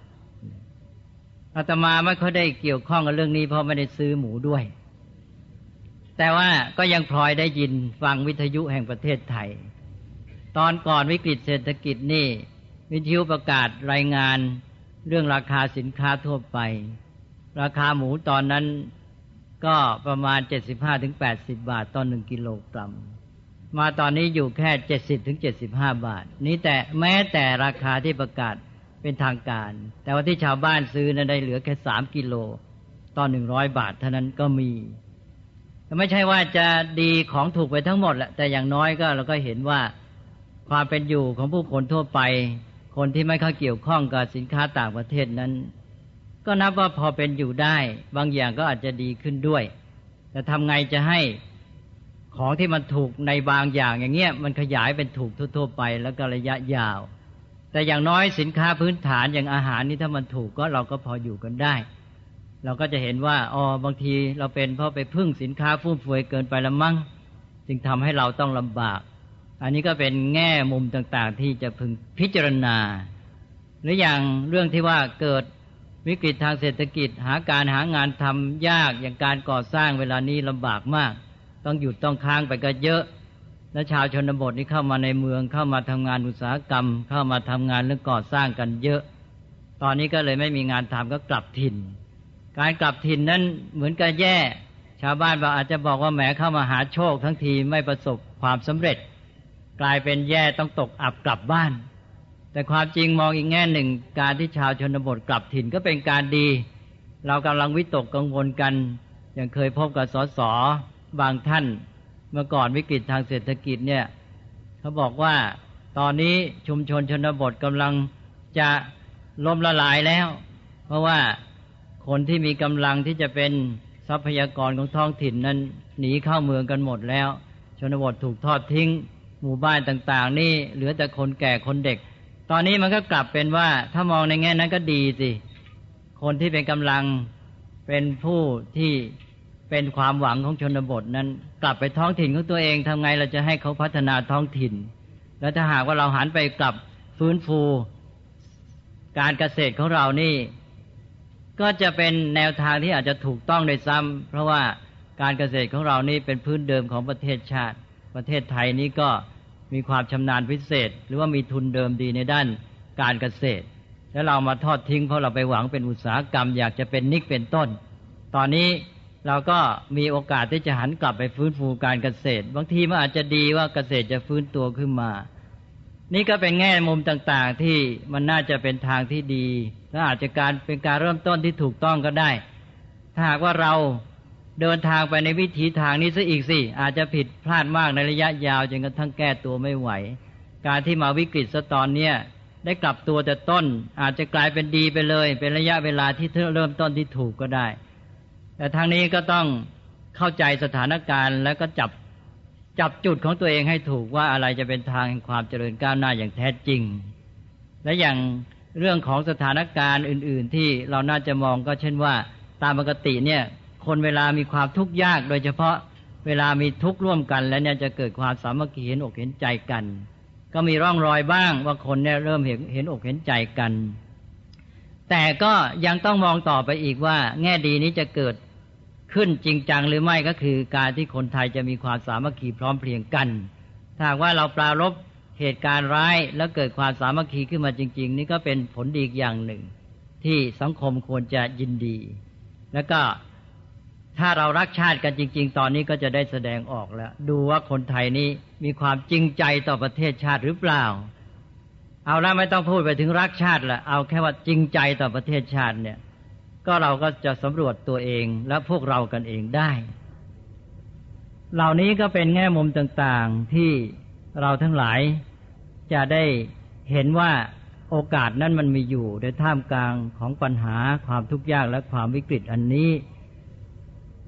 อาตมาไม่ค่อยได้เกี่ยวข้องกับเรื่องนี้เพราะไม่ได้ซื้อหมูด้วย แต่ว่าก็ยังพลอยได้ยินฟังวิทยุแห่งประเทศไทย ตอนก่อนวิกฤตเศรษฐกิจนี่ วิทยุประกาศรายงานเรื่องราคาสินค้าทั่วไป ราคาหมูตอนนั้นก็ประมาณ 75-80 บาทต่อหนึ่งกิโลกรัม มาตอนนี้อยู่แค่ 70-75 บาท นี้แต่แม้แต่ราคาที่ประกาศ เป็นทางการ แต่ว่าที่ชาวบ้านซื้อนั้นได้เหลือแค่3กิโลต่อ100บาทเท่านั้นก็มีไม่ใช่ว่าจะดีของถูกไปทั้งหมดแหละแต่อย่างน้อยก็เราก็เห็นว่าความเป็นอยู่ของผู้คนทั่วไป คนที่ไม่เข้าเกี่ยวข้องกับสินค้าต่างประเทศนั้น ก็นับว่าพอเป็นอยู่ได้ บางอย่างก็อาจจะดีขึ้นด้วย แต่ทำไงจะให้ของที่มันถูกในบางอย่างอย่างเงี้ยมันขยายเป็นถูกทั่ว ๆ ไปแล้วก็ระยะยาว แต่อย่างน้อยสินค้าพื้นฐานอย่างอาหารนี่ถ้ามันถูกก็เราก็พออยู่กันได้ เราก็จะเห็นว่าอ๋อบางทีเราเป็นเพราะไปพึ่งสินค้าฟุ่มเฟือยเกินไปละมั้งจึงทำให้เราต้องลำบาก อันนี้ก็เป็นแง่มุมต่างๆ ที่จะพึงพิจารณา หรืออย่างเรื่องที่ว่าเกิดวิกฤตทางเศรษฐกิจ หาการหางานทำยากอย่างการก่อสร้างเวลานี้ลำบากมาก ต้องหยุดต้องค้างไปก็เยอะ และชาวชนบทนี่เข้ามาในเมืองเข้ามาทำงานอุตสาหกรรม เข้ามาทำงานเรื่องก่อสร้างกันเยอะ ตอนนี้ก็เลยไม่มีงานทำก็กลับถิ่น การกลับถิ่นนั้นเหมือนกับแย่ ชาวบ้านบาอาจจะบอกว่าแหมเข้ามาหาโชค ทั้งทีไม่ประสบความสำเร็จ กลายเป็นแย่ต้องตกอับกลับบ้าน แต่ความจริงมองอีกแง่หนึ่ง การที่ชาวชนบทกลับถิ่นก็เป็นการดี เรากำลังวิตกกังวลกัน อย่างเคยพบกับสสบางท่าน เมื่อก่อนวิกฤตทางเศรษฐกิจเนี่ยเขาบอกว่าตอนนี้ชุมชนชนบทกำลังจะล้มละลายแล้ว เพราะว่าคนที่มีกำลังที่จะเป็นทรัพยากรของท้องถิ่นนั้นหนีเข้าเมืองกันหมดแล้ว ชนบทถูกทอดทิ้ง หมู่บ้านต่างๆ นี่เหลือแต่คนแก่คนเด็ก ตอนนี้มันก็กลับเป็นว่าถ้ามองในแง่นั้นก็ดีสิ คนที่เป็นกำลังเป็นผู้ที่ เป็นความหวังของชนบทนั้น กลับไปท้องถิ่นของตัวเองทำไงเราจะให้เขาพัฒนาท้องถิ่น แล้วถ้าหากว่าเราหันไปกลับฟื้นฟู การเกษตรของเรานี่ ก็จะเป็นแนวทางที่อาจจะถูกต้องโดยซ้ำเพราะว่าการเกษตรของเรานี่เป็นพื้นเดิมของประเทศชาติ ประเทศไทยนี้ก็มีความชำนาญพิเศษ หรือว่ามีทุนเดิมดีในด้านการเกษตร แล้วเรามาทอดทิ้งเพราะเราไปหวังเป็นอุตสาหกรรม อยากจะเป็นนิกเป็นต้น ตอนนี้ เราก็มีโอกาสที่จะหันกลับไปฟื้นฟูการเกษตร บางทีมันอาจจะดีว่าเกษตรจะฟื้นตัวขึ้นมา นี่ก็เป็นแง่มุมต่างๆ ที่มันน่าจะเป็นทางที่ดีและอาจจะการเป็นการเริ่มต้นที่ถูกต้องก็ได้ ถ้าหากว่าเราเดินทางไปในวิถีทางนี้ซะอีกสิ อาจจะผิดพลาดมากในระยะยาวจนกระทั่งแก้ตัวไม่ไหว การที่มาวิกฤตซะตอนเนี้ยได้กลับตัวแต่ต้น อาจจะกลายเป็นดีไปเลย เป็นระยะเวลาที่เริ่มต้นที่ถูกก็ได้ แต่ทางนี้ก็ต้องเข้าใจสถานการณ์แล้วก็จับจับจุดของตัวเองให้ถูกว่าอะไรจะเป็นทางแห่งความเจริญก้าวหน้าอย่างแท้จริง และอย่างเรื่องของสถานการณ์อื่น ๆ ที่เราน่าจะมองก็เช่นว่า ตามปกติเนี่ย คนเวลามีความทุกข์ยาก โดยเฉพาะเวลามีทุกข์ร่วมกัน แล้วเนี่ยจะเกิดความสามัคคีเห็นอกเห็นใจกัน ก็มีร่องรอยบ้างว่าคนเนี่ยเริ่มเห็นเห็นอกเห็นใจกัน แต่ก็ยังต้องมองต่อไปอีกว่า แง่ดีนี้จะเกิด ขึ้นจริงจังหรือไม่ก็คือ การที่คนไทยจะมีความสามัคคีพร้อมเพรียงกันถ้าว่าเราปรารบเหตุการณ์ร้ายแล้วเกิดความสามัคคีขึ้นมาจริง ๆ นี่ก็เป็นผลดีอย่างหนึ่ง ที่สังคมควรจะยินดี แล้วก็ถ้าเรารักชาติกันจริง ๆ ตอนนี้ก็จะได้แสดงออกแล้ว ดูว่าคนไทยนี้มีความจริงใจต่อประเทศชาติหรือเปล่า เอาละไม่ต้องพูดไปถึงรักชาติละเอาแค่ว่าจริงใจต่อประเทศชาติเนี่ย ก็เราก็จะสำรวจตัวเองและพวกเรากันเองได้ เหล่านี้ก็เป็นแง่มุมต่างๆที่เราทั้งหลายจะได้เห็นว่าโอกาสนั้นมันมีอยู่ในท่ามกลางของปัญหาความทุกข์ยากและความวิกฤตอันนี้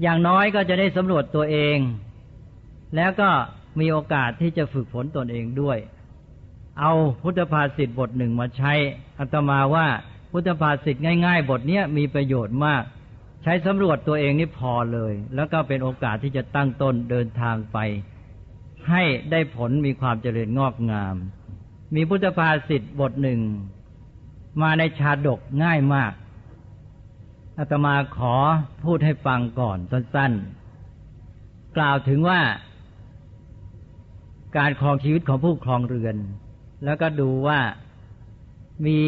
อย่างน้อยก็จะได้สำรวจตัวเอง แล้วก็มีโอกาสที่จะฝึกฝนตนเองด้วย เอาพุทธภาษิตบทหนึ่งมาใช้อัตมาว่า พุทธภาษิตง่ายๆ บทนี้มีประโยชน์มาก ใช้สำรวจตัวเองนี่พอเลย แล้วก็เป็นโอกาสที่จะตั้งต้นเดินทางไป ให้ได้ผลมีความเจริญงอกงาม มีพุทธภาษิตบทหนึ่ง มาในชาดกง่ายมากอาตมาขอพูดให้ฟังก่อนสั้นๆ กล่าวถึงว่าการครองชีวิตของผู้ครองเรือน แล้วก็ดูว่ามี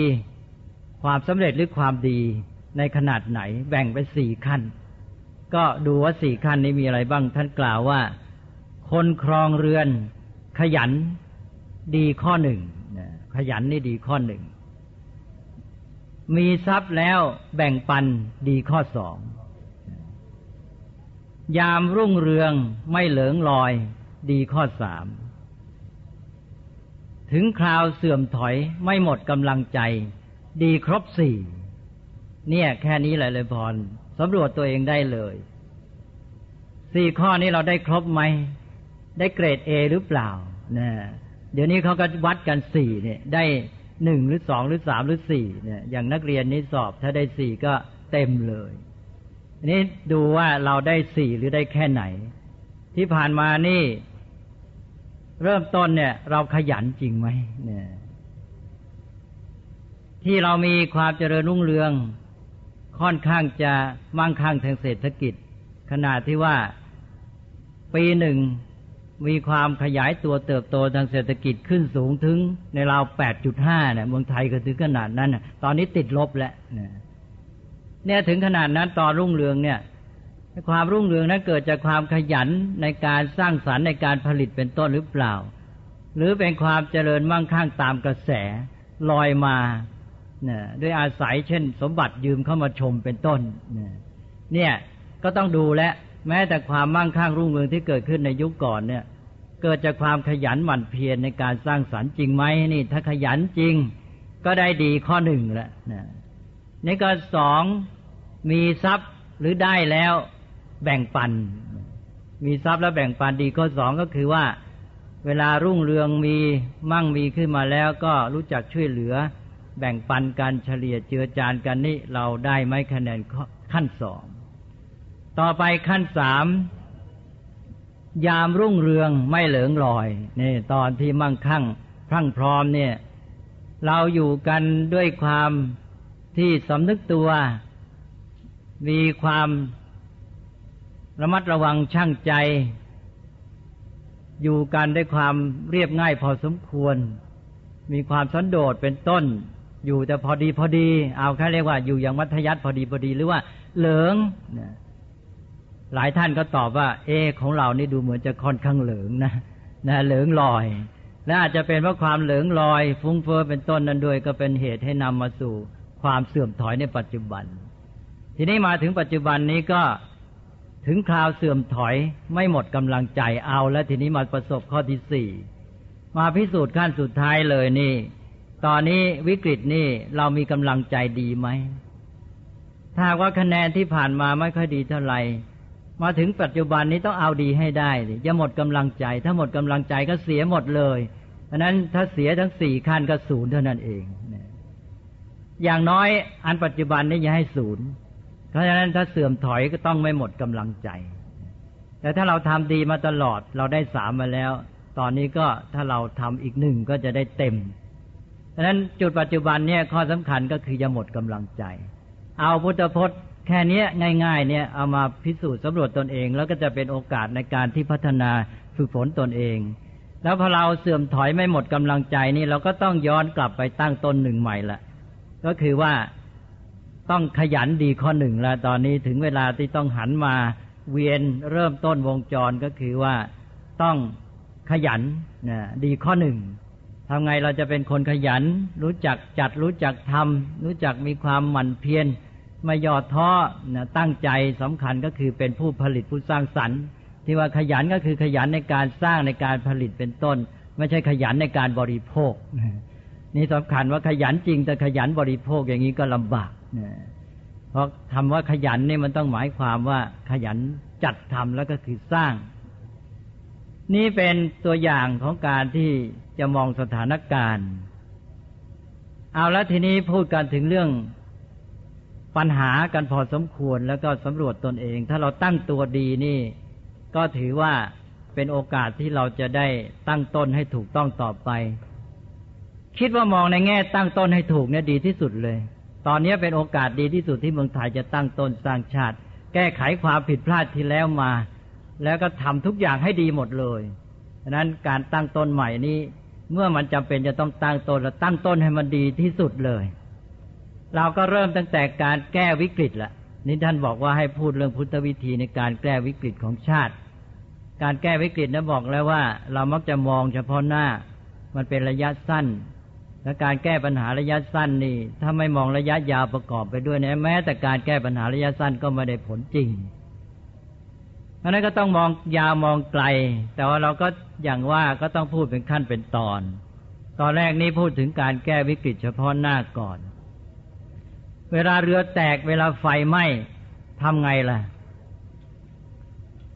ความสำเร็จหรือความดีในขนาดไหน แบ่งเป็นสี่ขั้น ก็ดูว่าสี่ขั้นนี้มีอะไรบ้าง ท่านกล่าวว่า คนครองเรือน ขยันดีข้อหนึ่งขยันนี่ดีข้อหนึ่ง มีทรัพย์แล้วแบ่งปันดีข้อสอง ยามรุ่งเรืองไม่เหลิงลอยดีข้อสาม ถึงคราวเสื่อมถอยไม่หมดกำลังใจ ดีครบสี่เนี่ยแค่นี้แหละเลยพรสำรวจตัวเองได้เลยสี่ข้อนี้เราได้ครบไหมได้เกรดเอหรือเปล่านะเดี๋ยวนี้เขาก็วัดกันสี่เนี่ย ได้หนึ่งหรือสองหรือสามหรือสี่เนี่ยอย่างนักเรียนนี้สอบถ้าได้สี่ก็เต็มเลยนนี้ดูว่าเราได้สี่หรือได้แค่ไหน ที่ผ่านมานี่ เริ่มต้นเนี่ย เราขยันจริงไหมเนี่ย ที่เรามีความเจริญรุ่งเรือง ค่อนข้างจะมั่งคั่งทางเศรษฐกิจ ขนาดที่ว่าปีหนึ่งมีความขยายตัวเติบโตทางเศรษฐกิจขึ้นสูงถึงในราว 8.5 เนี่ยเมืองไทยก็ถึงขนาดนั้น ตอนนี้ติดลบแล้วเนี่ยถึงขนาดนั้นตอนรุ่งเรืองเนี่ย ความรุ่งเรืองนั้นเกิดจากความขยันในการสร้างสรรค์ในการผลิตเป็นต้นหรือเปล่า หรือเป็นความเจริญมั่งคั่งตามกระแสลอยมา นี่ยด้วยอาศัยเช่น สมบัติยืมเข้ามาชมเป็นต้นเนี่ยก็ต้องดูแลแม้แต่ความมั่งคั่งรุ่งเรืองที่เกิดขึ้นในยุคก่อนเนี่ย เกิดจากความขยันหมั่นเพียรในการสร้างสรรค์จริงไหมนี่ ถ้าขยันจริงก็ได้ดีข้อหนึ่งแล้วนะนี่ก็สองมีทรัพย์หรือได้แล้วแบ่งปัน มีทรัพย์แล้วแบ่งปันดีข้อสองก็คือว่า เวลารุ่งเรืองมีมั่งมีขึ้นมาแล้วก็รู้จักช่วยเหลือ แบ่งปันกันเฉลี่ยเจือจานกันนี่เราได้ไหมคะแนนขั้นสอง ต่อไปขั้นสามยามรุ่งเรืองไม่เหลืองลอยนี่ตอนที่มั่งคั่งพรั่งพร้อมเนี่ย เราอยู่กันด้วยความที่สำนึกตัว มีความระมัดระวังช่างใจ อยู่กันด้วยความเรียบง่ายพอสมควร มีความสันโดษเป็นต้น อยู่แต่พอดีพอดี เอาแค่เรียกว่าอยู่อย่างมัธยัติพอดีพอดีหรือว่า เหลืองหลายท่านก็ตอบว่า เอของเรานี่ดูเหมือนจะค่อนข้างเหลืองนะนะเหลืองลอยและอาจจะเป็นเพราะความเหลืองลอย ฟุ้งเฟอ้อเป็นต้นนั้นด้วยก็เป็นเหตุให้นำมาสู่ความเสื่อมถอยในปัจจุบัน ทีนี้มาถึงปัจจุบันนี้ก็ถึงคราวเสื่อมถอยไม่หมดกำลังใจเอา และทีนี้มาประสบข้อที่สี่มาพิสูจน์ขั้นสุดท้ายเลยนี่ ตอนนี้วิกฤตนี่เรามีกำลังใจดีไหม ถ้าว่าคะแนนที่ผ่านมาไม่ค่อยดีเท่าไหร่ มาถึงปัจจุบันนี้ต้องเอาดีให้ได้อย่าหมดกำลังใจ ถ้าหมดกำลังใจก็เสียหมดเลยเพราะนั้นถ้าเสียทั้งสี่ขั้นก็ศูนย์เท่านั้นเอง อย่างน้อยอันปัจจุบันนี้อย่าให้ศูนย์ เพราะฉะนั้นถ้าเสื่อมถอยก็ต้องไม่หมดกำลังใจ แต่ถ้าเราทำดีมาตลอดเราได้สามมาแล้ว ตอนนี้ก็ถ้าเราทำอีกหนึ่งก็จะได้เต็ม เพราะนั้นจุดปัจจุบันเนี่ยข้อสำคัญก็คืออย่าหมดกำลังใจ เอาพุทธพจน์แค่นี้ง่ายๆเนี่ยเอามาพิสูจน์สำรวจตนเอง แล้วก็จะเป็นโอกาสในการที่พัฒนาฝึกฝนตนเอง แล้วพอเราเสื่อมถอยไม่หมดกำลังใจนี่เราก็ต้องย้อนกลับไปตั้งต้นหนึ่งใหม่ละก็คือว่าต้องขยันดีข้อหนึ่งล้วตอนนี้ถึงเวลาที่ต้องหันมาเวียนเริ่มต้นวงจรก็คือว่าต้องขยันนะดีข้อหนึ่ง ทำไงเราจะเป็นคนขยัน รู้จักจัดรู้จักทำรู้จักมีความหมั่นเพียรไม่ย่อท้อนะตั้งใจสำคัญก็คือเป็นผู้ผลิตผู้สร้างสรรค์ ที่ว่าขยันก็คือขยันในการสร้างในการผลิตเป็นต้น ไม่ใช่ขยันในการบริโภค นี่สำคัญว่าขยันจริงแต่ขยันบริโภคอย่างนี้ก็ลำบากเพราะคำว่าขยันนี่มันต้องหมายความว่าขยันจัดทำแล้วก็คือสร้าง นี่เป็นตัวอย่างของการที่จะมองสถานการณ์ เอาล้วทีนี้พูดกันถึงเรื่องปัญหากันพอสมควรแล้วก็สำรวจตนเอง ถ้าเราตั้งตัวดีนี่ ก็ถือว่าเป็นโอกาสที่เราจะได้ตั้งต้นให้ถูกต้องต่อไป คิดว่ามองในแง่ตั้งต้นให้ถูกเนี่ยดีที่สุดเลย ตอนนี้เป็นโอกาสดีที่สุดที่เมืองไทยจะตั้งต้นสร้างชาติ แก้ไขความผิดพลาดที่แล้วมา แล้วก็ทำทุกอย่างให้ดีหมดเลยฉะนั้นการตั้งต้นใหม่นี้ เมื่อมันจำเป็นจะต้องตั้งต้นแล้วตั้งต้นให้มันดีที่สุดเลย เราก็เริ่มตั้งแต่การแก้วิกฤตละนี่ท่านบอกว่าให้พูดเรื่องพุทธวิธีในการแก้วิกฤตของชาติ การแก้วิกฤตนะบอกแล้วว่า เรามักจะมองเฉพาะหน้า มันเป็นระยะสั้น และการแก้ปัญหาระยะสั้นนี่ ถ้าไม่มองระยะยาวประกอบไปด้วยนะแม้แต่การแก้ปัญหาระยะสั้นก็ไม่ได้ผลจริง เพราะนั้นก็ต้องมองยาวมองไกล แต่ว่าเราก็อย่างว่าก็ต้องพูดเป็นขั้นเป็นตอน ตอนแรกนี้พูดถึงการแก้วิกฤตเฉพาะหน้าก่อน เวลาเรือแตกเวลาไฟไหม้ทำไงล่ะ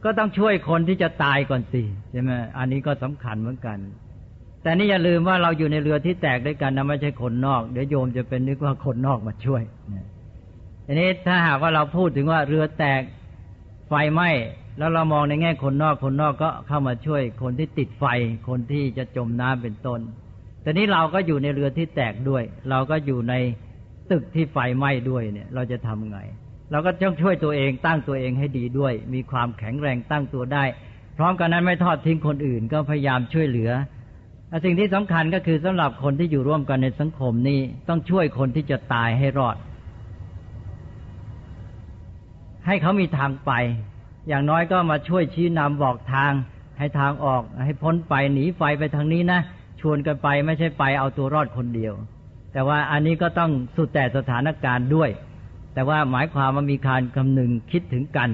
ก็ต้องช่วยคนที่จะตายก่อนสิใช่ไหมอันนี้ก็สำคัญเหมือนกัน แต่นี่อย่าลืมว่าเราอยู่ในเรือที่แตกด้วยกันนะไม่ใช่คนนอก เดี๋ยวโยมจะเป็นนึกว่าคนนอกมาช่วยอันนี้ถ้าหากว่าเราพูดถึงว่าเรือแตกไฟไหม้ แล้วเรามองในแง่คนนอกคนนอกก็เข้ามาช่วยคนที่ติดไฟ คนที่จะจมน้ำเป็นต้นแต่นี้เราก็อยู่ในเรือที่แตกด้วย เราก็อยู่ในตึกที่ไฟไหม้ด้วยเนี่ย เราจะทำไง เราก็ต้องช่วยตัวเองตั้งตัวเองให้ดีด้วย มีความแข็งแรงตั้งตัวได้ พร้อมกันนั้นไม่ทอดทิ้งคนอื่นก็พยายามช่วยเหลือสิ่งที่สำคัญก็คือสำหรับคนที่อยู่ร่วมกันในสังคมนี้ต้องช่วยคนที่จะตายให้รอด ให้เขามีทางไป อย่างน้อยก็มาช่วยชี้นำบอกทาง ให้ทางออก ให้พ้นไปหนีไฟไปทางนี้นะ ชวนกันไปไม่ใช่ไปเอาตัวรอดคนเดียว แต่ว่าอันนี้ก็ต้องสุดแต่สถานการณ์ด้วย แต่ว่าหมายความว่ามีการคำนึงคิดถึงกัน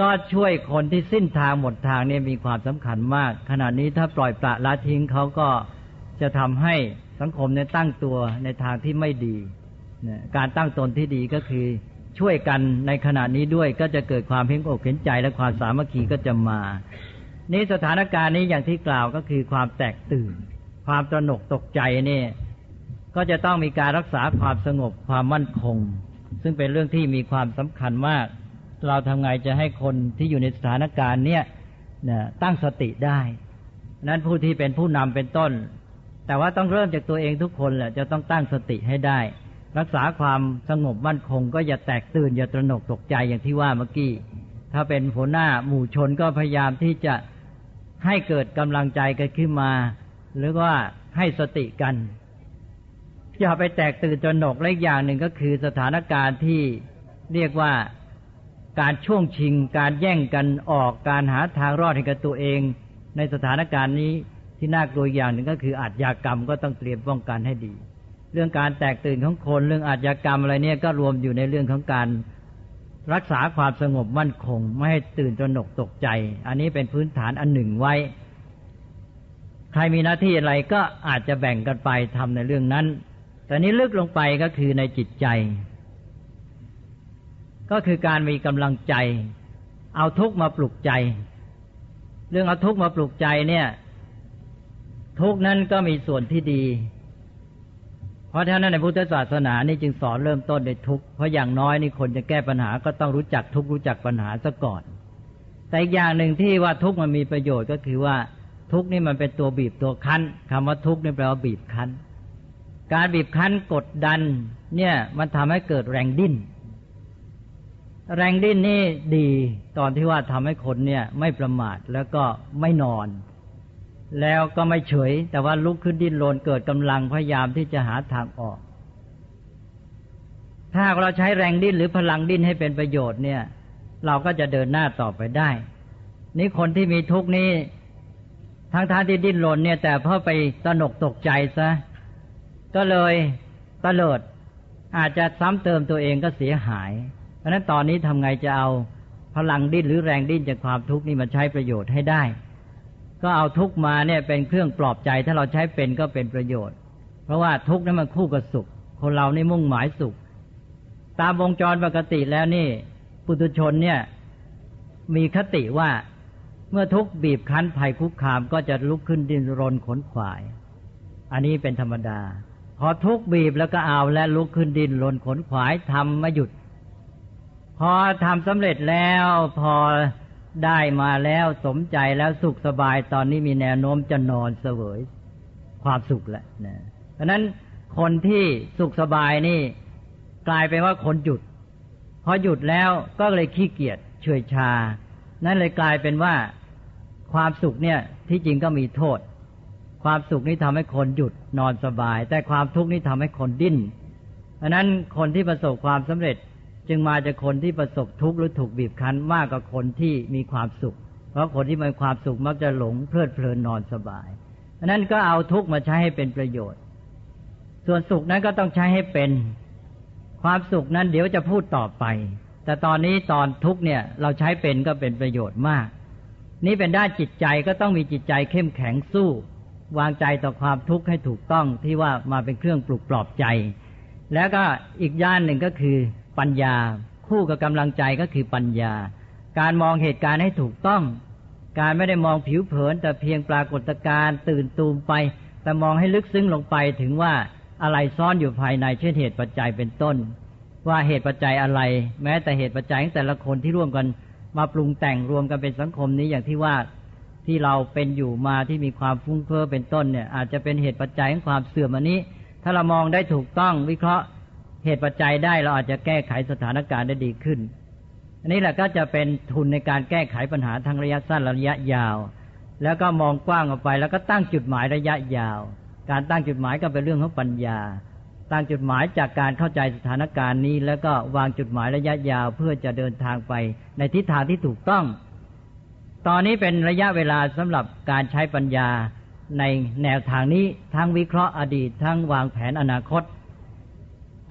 ก็ช่วยคนที่สิ้นทางหมดทางเนี่ยมีความสำคัญมาก ขณะนี้ถ้าปล่อยปละละทิ้งเขาก็จะทำให้สังคมเนี่ยตั้งตัวในทางที่ไม่ดี การตั้งตนที่ดีก็คือ ช่วยกันในขณะนี้ด้วยก็จะเกิดความเพ่งอกเห็นใจและความสามัคคีก็จะมา นี่สถานการณ์นี้อย่างที่กล่าวก็คือความแตกตื่น ความตระหนกตกใจนี่ก็จะต้องมีการรักษาความสงบความมั่นคง ซึ่งเป็นเรื่องที่มีความสำคัญมาก เราทำไงจะให้คนที่อยู่ในสถานการณ์เนี้ยตั้งสติได้นั้นผู้ที่เป็นผู้นำเป็นต้น แต่ว่าต้องเริ่มจากตัวเองทุกคนแหละจะต้องตั้งสติให้ได้ รักษาความสงบมั่นคง ก็อย่าแตกตื่นอย่าตระหนกตกใจอย่างที่ว่าเมื่อกี้ ถ้าเป็นหัวหน้าหมู่ชนก็พยายามที่จะให้เกิดกำลังใจกันขึ้นมา หรือว่าให้สติกัน อย่าไปแตกตื่นจนหนกและอย่างหนึ่งก็คือสถานการณ์ที่เรียกว่าการช่วงชิง การแย่งกันออกการหาทางรอดให้กับตัวเอง ในสถานการณ์นี้ที่น่ากลัวอย่างหนึ่งก็คืออาชญากรรมก็ต้องเตรียมป้องกันให้ดี เรื่องการแตกตื่นของคนเรื่องอาชญากรรมอะไรเนี่ยก็รวมอยู่ในเรื่องของการรักษาความสงบมั่นคง ไม่ให้ตื่นตระหนกตกใจ อันนี้เป็นพื้นฐานอันหนึ่งไว้ ใครมีหน้าที่อะไรก็อาจจะแบ่งกันไปทำในเรื่องนั้น แต่นี้ลึกลงไปก็คือในจิตใจ ก็คือการมีกำลังใจ เอาทุกมาปลุกใจ เรื่องเอาทุกมาปลุกใจเนี่ย ทุกนั้นก็มีส่วนที่ดี ราะฉะนั้นในพุทธศาสนานี่จึงสอนเริ่มต้นในทุกข์เพราะอย่างน้อยนี่คนจะแก้ปัญหาก็ต้องรู้จักทุกข์รู้จักปัญหาซะก่อน แต่อีกอย่างหนึ่งที่ว่าทุกข์มันมีประโยชน์ก็คือว่าทุกข์นี่มันเป็นตัวบีบตัวคั้นคำว่าทุกข์นี่แปลว่าบีบคั้น การบีบคั้นกดดัน เนี่ยมันทำให้เกิดแรงดิ้น แรงดิ้นนี่ดีตอนที่ว่าทำให้คนเนี่ยไม่ประมาทแล้วก็ไม่นอน แล้วก็ไม่เฉย แต่ว่าลุกขึ้นดิ้นรนเกิดกำลังพยายามที่จะหาทางออก ถ้าเราใช้แรงดิ้นหรือพลังดิ้นให้เป็นประโยชน์เนี่ย เราก็จะเดินหน้าต่อไปได้ นี่คนที่มีทุกนี้ทั้งท่านที่ดิ้นรนเนี่ย แต่พอไปตนกตกใจซะก็เลยตเลิด อาจจะซ้ำเติมตัวเองก็เสียหาย เพราะนั้นตอนนี้ทำไงจะเอาพลังดิ้นหรือแรงดิ้นจากความทุกข์นี้มาใช้ประโยชน์ให้ได้ ก็เอาทุกมาเนี่ยเป็นเครื่องปลอบใจ ถ้าเราใช้เป็นก็เป็นประโยชน์ เพราะว่าทุกนั้นมันคู่กับสุข คนเรานี่มุ่งหมายสุข ตามวงจรปกติแล้วนี่ ปุถุชนเนี่ย มีคติว่าเมื่อทุกบีบคั้นภัยคุกคามก็จะลุกขึ้นดินรนขนขวาย อันนี้เป็นธรรมดา พอทุกบีบแล้วก็เอาและลุกขึ้นดินรนขนขวายทำมาหยุด พอทำสำเร็จแล้วพอ ได้มาแล้วสมใจแล้วสุขสบายตอนนี้มีแนวโน้มจะนอนเสวย ความสุขแหละนะเพราะนั้นคนที่สุขสบายนี่ กลายเป็นว่าคนหยุด พอหยุดแล้วก็เลยขี้เกียจเฉยชา นั่นเลยกลายเป็นว่าความสุขเนี่ยที่จริงก็มีโทษ ความสุขนี้ทำให้คนหยุดนอนสบาย แต่ความทุกข์นี้ทำให้คนดิ้นเพราะนั้นคนที่ประสบความสำเร็จ จึงมาจากคนที่ประสบทุกข์หรือถูกบีบคั้นมากกว่าคนที่มีความสุข เพราะคนที่มีความสุขมักจะหลงเพลิดเพลินนอนสบายเพราะนั้นก็เอาทุกข์มาใช้ให้เป็นประโยชน์ ส่วนสุขนั้นก็ต้องใช้ให้เป็น ความสุขนั้นเดี๋ยวจะพูดต่อไป แต่ตอนนี้ตอนทุกเนี่ยเราใช้เป็นก็เป็นประโยชน์มาก นี่เป็นด้านจิตใจก็ต้องมีจิตใจเข้มแข็งสู้ วางใจต่อความทุกข์ให้ถูกต้องที่ว่ามาเป็นเครื่องปลุกปลอบใจ แล้วก็อีกย่านหนึ่งก็คือ ปัญญา คู่กับกำลังใจก็คือปัญญา การมองเหตุการณ์ให้ถูกต้อง การไม่ได้มองผิวเผิน แต่เพียงปรากฏการณ์ตื่นตูมไป แต่มองให้ลึกซึ้งลงไปถึงว่าอะไรซ่อนอยู่ภายในเช่นเหตุปัจจัยเป็นต้น ว่าเหตุปัจจัยอะไร แม้แต่เหตุปัจจัยของแต่ละคนที่ร่วมกันมาปรุงแต่งรวมกันเป็นสังคมนี้อย่างที่ว่าที่เราเป็นอยู่มาที่มีความฟุ้งเฟ้อเป็นต้นเนี่ย อาจจะเป็นเหตุปัจจัยของความเสื่อมอันนี้ ถ้าเรามองได้ถูกต้องวิเคราะห์ เหตุปัจจัยได้เราอาจจะแก้ไขสถานการณ์ได้ดีขึ้น อันนี้แหละก็จะเป็นทุนในการแก้ไขปัญหาทางระยะสั้นระยะยาว แล้วก็มองกว้างออกไป แล้วก็ตั้งจุดหมายระยะยาว การตั้งจุดหมายก็เป็นเรื่องของปัญญา ตั้งจุดหมายจากการเข้าใจสถานการณ์นี้ แล้วก็วางจุดหมายระยะยาว เพื่อจะเดินทางไปในทิศทางที่ถูกต้อง ตอนนี้เป็นระยะเวลาสำหรับการใช้ปัญญาในแนวทางนี้ทั้งวิเคราะห์อดีต ทั้งวางแผนอนาคต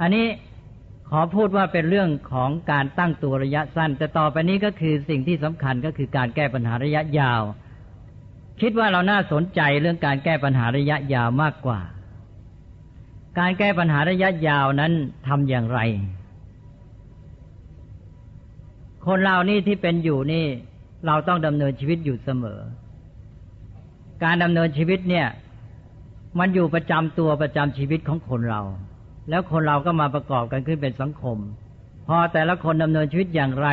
อันนี้ขอพูดว่าเป็นเรื่องของการตั้งตัวระยะสั้น แต่ต่อไปนี้ก็คือสิ่งที่สำคัญก็คือการแก้ปัญหาระยะยาว คิดว่าเราน่าสนใจเรื่องการแก้ปัญหาระยะยาวมากกว่า การแก้ปัญหาระยะยาวนั้นทำอย่างไร คนเรานี่ที่เป็นอยู่นี่ เราต้องดำเนินชีวิตอยู่เสมอ การดำเนินชีวิตเนี่ย มันอยู่ประจำตัวประจำชีวิตของคนเรา แล้วคนเราก็มาประกอบกันขึ้นเป็นสังคม พอแต่ละคนดำเนินชีวิตอย่างไร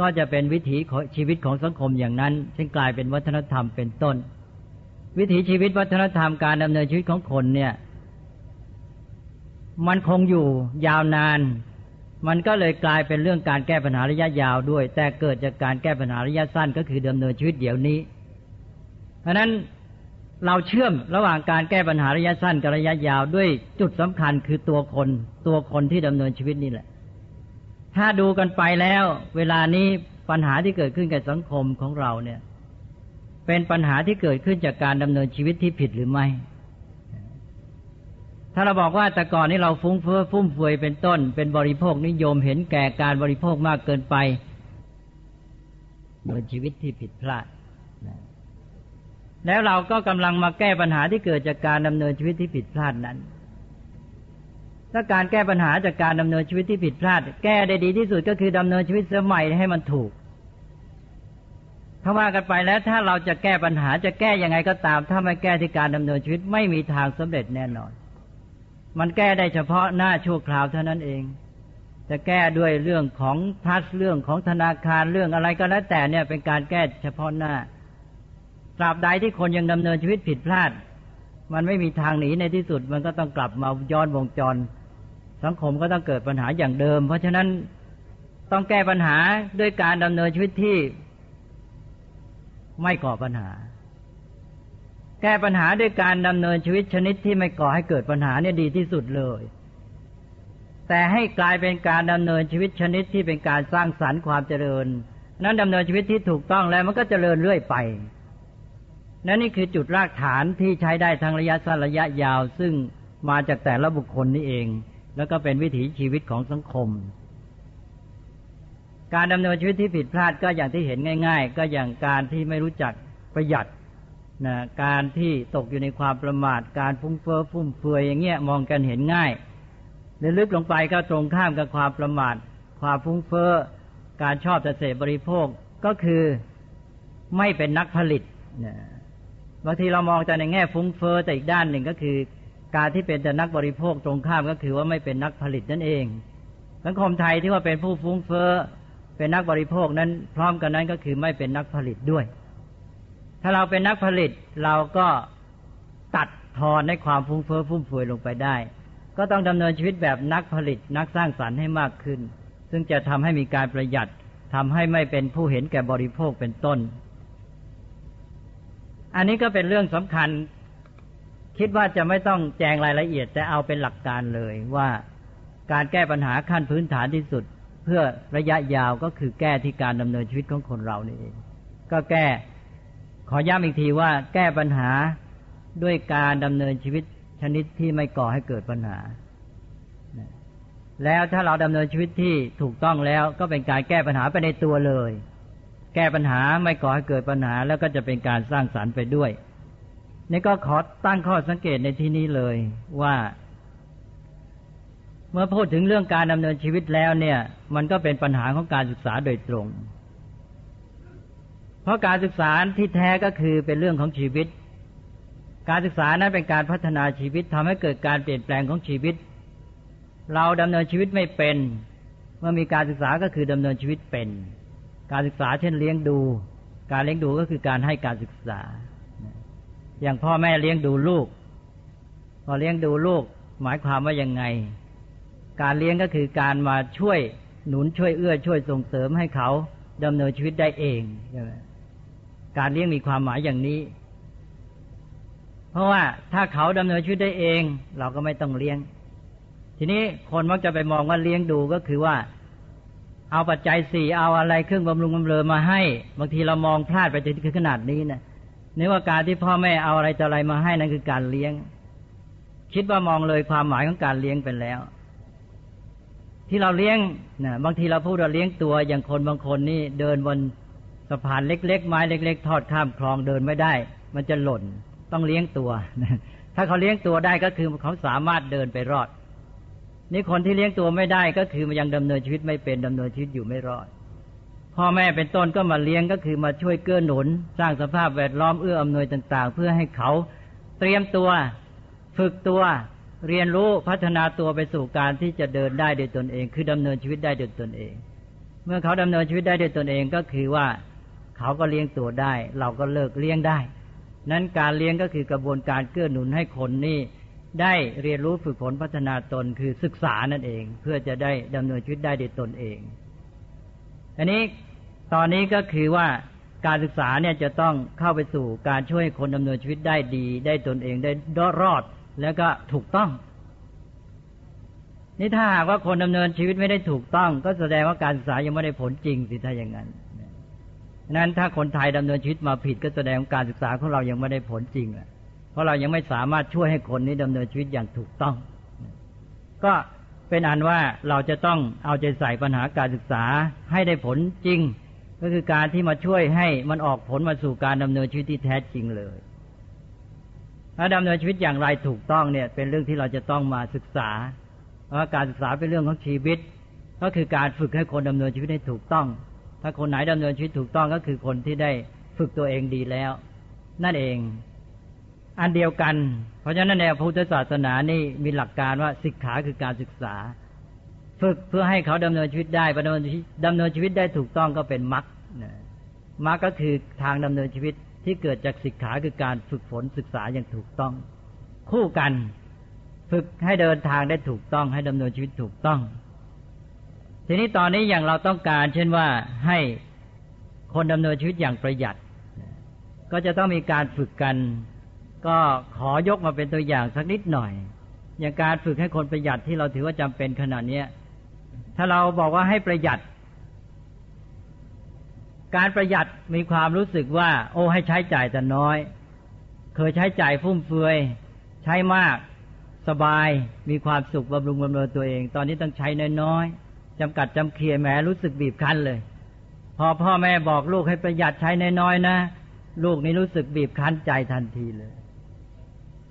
ก็จะเป็นวิถีชีวิตของสังคมอย่างนั้นซึ่งกลายเป็นวัฒนธรรมเป็นต้น วิถีชีวิตวัฒนธรรมการดำเนินชีวิตของคนเนี่ย มันคงอยู่ยาวนาน มันก็เลยกลายเป็นเรื่องการแก้ปัญหาระยะยาวด้วย แต่เกิดจากการแก้ปัญหาระยะสั้นก็คือดำเนินชีวิตเดี๋ยวนี้เพราะนั้น เราเชื่อมระหว่างการแก้ปัญหาระยะสั้นกับระยะยาวด้วยจุดสำคัญคือตัวคน ตัวคนที่ดำเนินชีวิตนี่แหละ ถ้าดูกันไปแล้ว เวลานี้ปัญหาที่เกิดขึ้นกับสังคมของเราเนี่ย เป็นปัญหาที่เกิดขึ้นจากการดำเนินชีวิตที่ผิดหรือไม่ ถ้าเราบอกว่าแต่ก่อนนี้เราฟุ้งเฟ้อฟุ่มเฟือยเป็นต้น เป็นบริโภคนิยมเห็นแก่การบริโภคมากเกินไปเป็นชีวิตที่ผิดพลาด แล้วเราก็กำลังมาแก้ปัญหาที่เกิดจากการดำเนินชีวิตที่ผิดพลาดนั้น ถ้าการแก้ปัญหาจากการดำเนินชีวิตที่ผิดพลาด แก้ได้ดีที่สุดก็คือดำเนินชีวิตสมัยให้มันถูกถ้าว่ากันไปแล้วถ้าเราจะแก้ปัญหาจะแก้ยังไงก็ตาม ถ้าไม่แก้ที่การดำเนินชีวิตไม่มีทางสำเร็จแน่นอน มันแก้ได้เฉพาะหน้าชั่วคราวเท่านั้นเองจะแก้ด้วยเรื่องของทัศเรื่องของธนาคารเรื่องอะไรก็แล้วแต่เนี่ยเป็นการแก้เฉพาะหน้า ตราบใดที่คนยังดำเนินชีวิตผิดพลาด มันไม่มีทางหนีในที่สุด มันก็ต้องกลับมาย้อนวงจร สังคมก็ต้องเกิดปัญหาอย่างเดิม เพราะฉะนั้นต้องแก้ปัญหาด้วยการดำเนินชีวิตที่ ไม่ก่อปัญหา แก้ปัญหาด้วยการดำเนินชีวิตชนิดที่ไม่ก่อให้เกิดปัญหาเนี่ยดีที่สุดเลย แต่ให้กลายเป็นการดำเนินชีวิตชนิดที่เป็นการสร้างสรรค์ความเจริญ นั้นดำเนินชีวิตที่ถูกต้องแล้วมันก็เจริญเรื่อยไป นั่นนี่คือจุดรากฐานที่ใช้ได้ทั้งระยะสั้นระยะยาว ซึ่งมาจากแต่ละบุคคลนี่เอง แล้วก็เป็นวิถีชีวิตของสังคม การดำเนินชีวิตที่ผิดพลาดก็อย่างที่เห็นง่าย ๆ ก็อย่างการที่ไม่รู้จักประหยัดนะการที่ตกอยู่ในความประมาท การฟุ้งเฟ้อฟุ่มเฟือยอย่างเงี้ยมองกันเห็นง่ายในลึกลงไปก็ตรงข้ามกับความประมาท ความฟุ้งเฟ้อการชอบแต่เสพบริโภคก็คือไม่เป็นนักผลิตนะ บางทีเรามองแต่ในแง่ฟุ้งเฟอ้อแต่อีกด้านหนึ่งก็คือ การที่เป็นแต่นักบริโภคตรงข้ามก็คือว่าไม่เป็นนักผลิตนั่นเอง สังคมไทยที่ว่าเป็นผู้ฟุ้งเฟอ้อเป็นนักบริโภคนั้นพร้อมกันนั้นก็คือไม่เป็นนักผลิตด้วย ถ้าเราเป็นนักผลิตเราก็ตัดทอนในความฟุ้งเฟอ้อฟุ่มเฟือยลงไปได้ ก็ต้องดำเนินชีวิตแบบนักผลิตนักสร้างสรรค์ให้มากขึ้น ซึ่งจะทำให้มีการประหยัดทำให้ไม่เป็นผู้เห็นแก่บริโภคเป็นต้น อันนี้ก็เป็นเรื่องสำคัญ คิดว่าจะไม่ต้องแจงรายละเอียด แต่เอาเป็นหลักการเลยว่าการแก้ปัญหาขั้นพื้นฐานที่สุด เพื่อระยะยาวก็คือแก้ที่การดำเนินชีวิตของคนเรานี่เอง ก็แก้ขอย้ำอีกทีว่า แก้ปัญหาด้วยการดำเนินชีวิตชนิดที่ไม่ก่อให้เกิดปัญหา แล้วถ้าเราดำเนินชีวิตที่ถูกต้องแล้วก็เป็นการแก้ปัญหาไปในตัวเลย แก้ปัญหาไม่ก่อให้เกิดปัญหาแล้วก็จะเป็นการสร้างสารรค์ไปด้วยนี่ก็ขอตั้งข้อสังเกตในที่นี้เลยว่า เมื่อพูดถึงเรื่องการดำเนินชีวิตแล้วเนี่ย มันก็เป็นปัญหาของการศึกษาโดยตรง เพราะการศึกษาที่แท้ก็คือเป็นเรื่องของชีวิต การศึกษานั้นเป็นการพัฒนาชีวิตทำให้เกิดการเปลี่ยนแปลงของชีวิต เราดำเนินชีวิตไม่เป็น เมื่อมีการศึกษาก็คือดำเนินชีวิตเป็น การศึกษาเช่นเลี้ยงดู การเลี้ยงดูก็คือการให้การศึกษา อย่างพ่อแม่เลี้ยงดูลูก พอเลี้ยงดูลูก หมายความว่ายังไง การเลี้ยงก็คือการมาช่วยหนุนช่วยเอื้อช่วยส่งเสริมให้เขาดำเนินชีวิตได้เองใช่ไหมการเลี้ยงมีความหมายอย่างนี้ เพราะว่าถ้าเขาดำเนินชีวิตได้เอง เราก็ไม่ต้องเลี้ยง ทีนี้คนมักจะไปมองว่าเลี้ยงดูก็คือว่า เอาปัจจัยสี่เอาอะไรเครื่องบำรุงบำเรอมาให้ บางทีเรามองพลาดไปจนถึงขนาดนี้นะนึกว่าการที่พ่อแม่เอาอะไรจะอะไรมาให้นั่นคือการเลี้ยง คิดว่ามองเลยความหมายของการเลี้ยงไปแล้ว ที่เราเลี้ยงนะบางทีเราพูดว่าเลี้ยงตัวอย่างคนบางคนนี่เดินบนสะพานเล็ก ๆ ไม้เล็ก ๆ ทอดข้ามคลองเดินไม่ได้ มันจะหล่นต้องเลี้ยงตัวถ้าเขาเลี้ยงตัวได้ก็คือเขาสามารถเดินไปรอด นี่คนที่เลี้ยงตัวไม่ได้ก็คือมันยังดำเนินชีวิตไม่เป็นดำเนินชีวิตอยู่ไม่รอด พ่อแม่เป็นต้นก็มาเลี้ยงก็คือมาช่วยเกื้อหนุน สร้างสภาพแวดล้อมเอื้ออำนวยต่าง ๆ เพื่อให้เขาเตรียมตัวฝึกตัวเรียนรู้พัฒนาตัวไปสู่การที่จะเดินได้โดยตนเอง คือดำเนินชีวิตได้โดยตนเอง เมื่อเขาดำเนินชีวิตได้โดยตนเองก็คือว่าเขาก็เลี้ยงตัวได้ เราก็เลิกเลี้ยงได้ นั้นการเลี้ยงก็คือกระบวนการเกื้อหนุนให้คนนี่ ได้เรียนรู้ฝึกฝนพัฒนาตนคือศึกษานั่นเอง เพื่อจะได้ดำเนินชีวิตได้ด้วยตนเอง อันนี้ตอนนี้ก็คือว่าการศึกษาเนี่ยจะต้องเข้าไปสู่การช่วยคนดำเนินชีวิตได้ดี ได้ตนเองได้รอด แล้วก็ถูกต้อง นี่ถ้าหากว่าคนดำเนินชีวิตไม่ได้ถูกต้อง ก็แสดงว่าการศึกษายังไม่ได้ผลจริงสิถ้าอย่างนั้นนั้นถ้าคนไทยดำเนินชีวิตมาผิด ก็แสดงการศึกษาของเรายังไม่ได้ผลจริงล่ะ เพราะเรายังไม่สามารถช่วยให้คนนี้ดำเนินชีวิตอย่างถูกต้อง ก็เป็นอันว่าเราจะต้องเอาใจใส่ปัญหาการศึกษาให้ได้ผลจริง ก็คือการที่มาช่วยให้มันออกผลมาสู่การดำเนินชีวิตที่แท้จริงเลยถ้าดำเนินชีวิตอย่างไรถูกต้องเนี่ย เป็นเรื่องที่เราจะต้องมาศึกษา เพราะการศึกษาเป็นเรื่องของชีวิต ก็คือการฝึกให้คนดำเนินชีวิตให้ถูกต้อง ถ้าคนไหนดำเนินชีวิตถูกต้องก็คือคนที่ได้ฝึกตัวเองดีแล้ว นั่นเอง อันเดียวกัน เพราะฉะนั้นในพุทธศาสนานี่มีหลักการว่าศิกขาคือการศึกษา ฝึกเพื่อให้เขาดำเนินชีวิตได้ดำเนินดำเนินชีวิตได้ถูกต้องก็เป็นมรรคมรรคก็คือทางดำเนินชีวิตที่เกิดจากศิกขาคือการฝึกฝนศึกษาอย่างถูกต้อง คู่กัน ฝึกให้เดินทางได้ถูกต้อง ให้ดำเนินชีวิตถูกต้อง ทีนี้ตอนนี้อย่างเราต้องการ เช่นว่าให้คนดำเนินชีวิตอย่างประหยัด ก็จะต้องมีการฝึกกัน ก็ขอยกมาเป็นตัวอย่างสักนิดหน่อย อย่างการฝึกให้คนประหยัดที่เราถือว่าจำเป็นขนาดนี้ถ้าเราบอกว่าให้ประหยัด การประหยัดมีความรู้สึกว่า โอ้ให้ใช้จ่ายแต่น้อย เคยใช้จ่ายฟุ่มเฟือย ใช้มากสบายมีความสุขบำรุงบำเรอตัวเอง ตอนนี้ต้องใช้น้อยๆจำกัดจำเคียแหมรู้สึกบีบคั้นเลย พอพ่อแม่บอกลูกให้ประหยัดใช้น้อยๆนะ ลูกนี่รู้สึกบีบคั้นใจทันทีเลย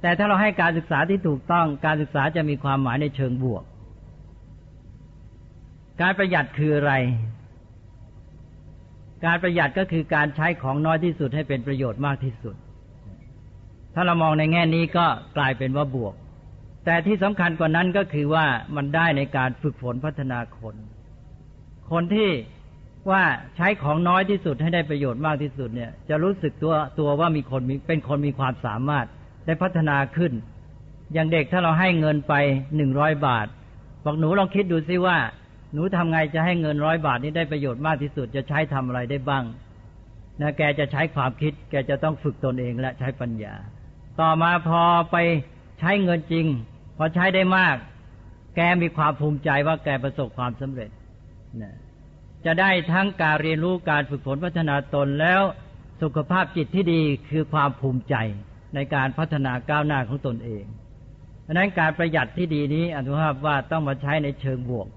แต่ถ้าเราให้การศึกษาที่ถูกต้องการศึกษาจะมีความหมายในเชิงบวก การประหยัดคืออะไร การประหยัดก็คือการใช้ของน้อยที่สุดให้เป็นประโยชน์มากที่สุด ถ้าเรามองในแง่นี้ก็กลายเป็นว่าบวก แต่ที่สำคัญกว่านั้นก็คือว่ามันได้ในการฝึกฝนพัฒนาคน คนที่ว่าใช้ของน้อยที่สุดให้ได้ประโยชน์มากที่สุดเนี่ย จะรู้สึกตัวตัวว่ามีคนเป็นคนมีความสามารถ ได้พัฒนาขึ้น อย่างเด็กถ้าเราให้เงินไปหนึ่งร้อยบาท บอกหนูลองคิดดูซิว่า หนูทำไงจะให้เงินร้อยบาทนี้ได้ประโยชน์มากที่สุดจะใช้ทำอะไรได้บ้างนะแกจะใช้ความคิด แกจะต้องฝึกตนเองและใช้ปัญญา ต่อมาพอไปใช้เงินจริง พอใช้ได้มาก แกมีความภูมิใจว่าแกประสบความสำเร็จนะจะได้ทั้งการเรียนรู้การฝึกฝนพัฒนาตนแล้วสุขภาพจิตที่ดีคือความภูมิใจ ในการพัฒนาก้าวหน้าของตนเองเพราะนั้นการประหยัดที่ดีนี้อนุภาพว่าต้องมาใช้ในเชิงบวก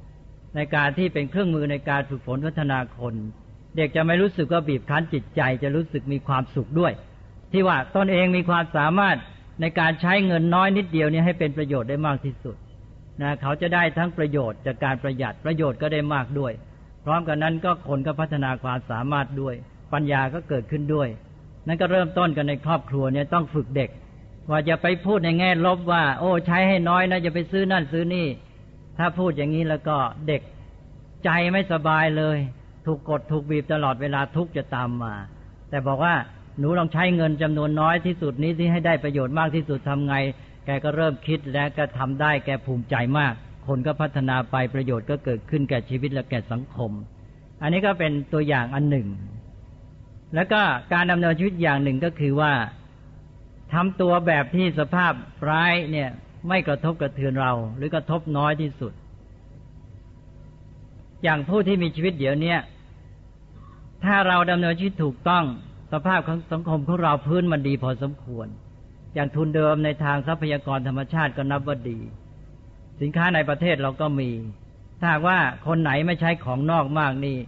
ในการที่เป็นเครื่องมือในการฝึกฝนพัฒนาคน เด็กจะไม่รู้สึกว่าบีบคั้นจิตใจจะรู้สึกมีความสุขด้วย ที่ว่าตนเองมีความสามารถในการใช้เงินน้อยนิดเดียวนี้ให้เป็นประโยชน์ได้มากที่สุดนะเขาจะได้ทั้งประโยชน์จากการประหยัดประโยชน์ก็ได้มากด้วย พร้อมกันนั้นก็คนก็พัฒนาความสามารถด้วย ปัญญาก็เกิดขึ้นด้วย นั่นก็เริ่มต้นกันในครอบครัวเนี่ยต้องฝึกเด็ก ว่าจะไปพูดในแง่ลบว่า โอ้ใช้ให้น้อยนะจะไปซื้อนั่นซื้อนี่ ถ้าพูดอย่างนี้แล้วก็เด็กใจไม่สบายเลย ถูกกดถูกบีบตลอดเวลาทุกจะตามมา แต่บอกว่าหนูลองใช้เงินจำนวนน้อยที่สุดนี้ที่ให้ได้ประโยชน์มากที่สุดทำไง แกก็เริ่มคิดและก็ทำได้แกภูมิใจมาก คนก็พัฒนาไปประโยชน์ก็เกิดขึ้นแก่ชีวิตและแก่สังคม อันนี้ก็เป็นตัวอย่างอันหนึ่ง แล้วก็การดำเนินชีวิตอย่างหนึ่งก็คือว่าทำตัวแบบที่สภาพร้ายเนี่ย ไม่กระทบกระเทือนเรา หรือกระทบน้อยที่สุด อย่างผู้ที่มีชีวิตเดี๋ยวนี้ถ้าเราดำเนินชีวิตถูกต้องสภาพของสังคมของเราพื้นมันดีพอสมควร อย่างทุนเดิมในทางทรัพยากรธรรมชาติก็นับว่าดี สินค้าในประเทศเราก็มี ถ้าว่าคนไหนไม่ใช้ของนอกมากนี่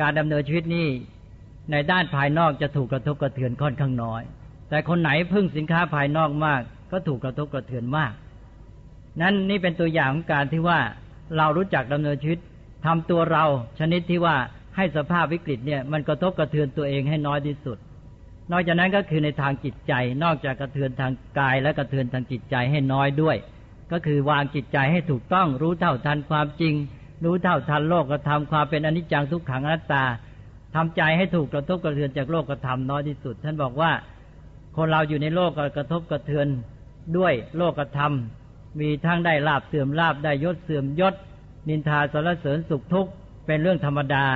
การดำเนินชีวิตนี่ ในด้านภายนอกจะถูกกระทบกระเทือนค่อนข้างน้อย แต่คนไหนพึ่งสินค้าภายนอกมาก ก็ถูกกระทบกระเทือนมาก นั้นนี่เป็นตัวอย่างของการที่ว่าเรารู้จักดำเนินชีวิตทำตัวเราชนิดที่ว่าให้สภาพวิกฤตเนี่ยมันกระทบกระเทือนตัวเองให้น้อยที่สุด นอกจากนั้นก็คือในทางจิตใจ นอกจากกระเทือนทางกายและกระเทือนทางจิตใจให้น้อยด้วย ก็คือวางจิตใจให้ถูกต้องรู้เท่าทันความจริง รู้เท่าทันโลกกระทำความเป็นอนิจจังทุกขังอนัตตา ทำใจให้ถูกกระทบกระเทือนจากโลกกระทำน้อยที่สุด ท่านบอกว่าคนเราอยู่ในโลกกระทบกระเทือนด้วยโลกกระทำมีทั้งได้ลาบเสื่อมลาบได้ยศเสื่อมยศ นินทาสารเสริญสุขทุกข์เป็นเรื่องธรรมดา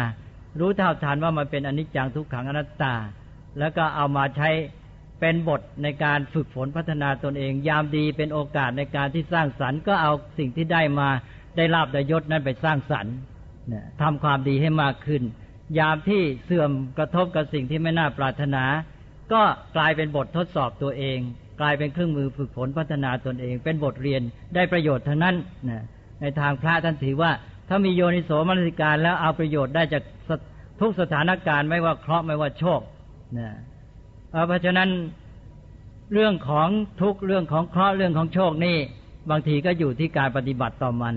รู้เท่าทันว่ามันเป็นอนิจจังทุกขังอนัตตา แล้วก็เอามาใช้เป็นบทในการฝึกฝนพัฒนาตนเอง ยามดีเป็นโอกาสในการที่สร้างสรรค์ก็เอาสิ่งที่ได้มาได้ลาบได้ยศนั้นไปสร้างสรรค์ทำความดีให้มากขึ้น ยามที่เสื่อมกระทบกับสิ่งที่ไม่น่าปรารถนา ก็กลายเป็นบททดสอบตัวเอง กลายเป็นเครื่องมือฝึกฝนพัฒนาตนเอง เป็นบทเรียนได้ประโยชน์ทั้งนั้นในทางพระท่านถือว่า ถ้ามีโยนิโสมนสิการแล้วเอาประโยชน์ได้จากทุกสถานการณ์ไม่ว่าเคราะห์ไม่ว่าโชคนะเพราะฉะนั้นเรื่องของทุกเรื่องของเคราะห์เรื่องของโชคนี่บางทีก็อยู่ที่การปฏิบัติต่อมัน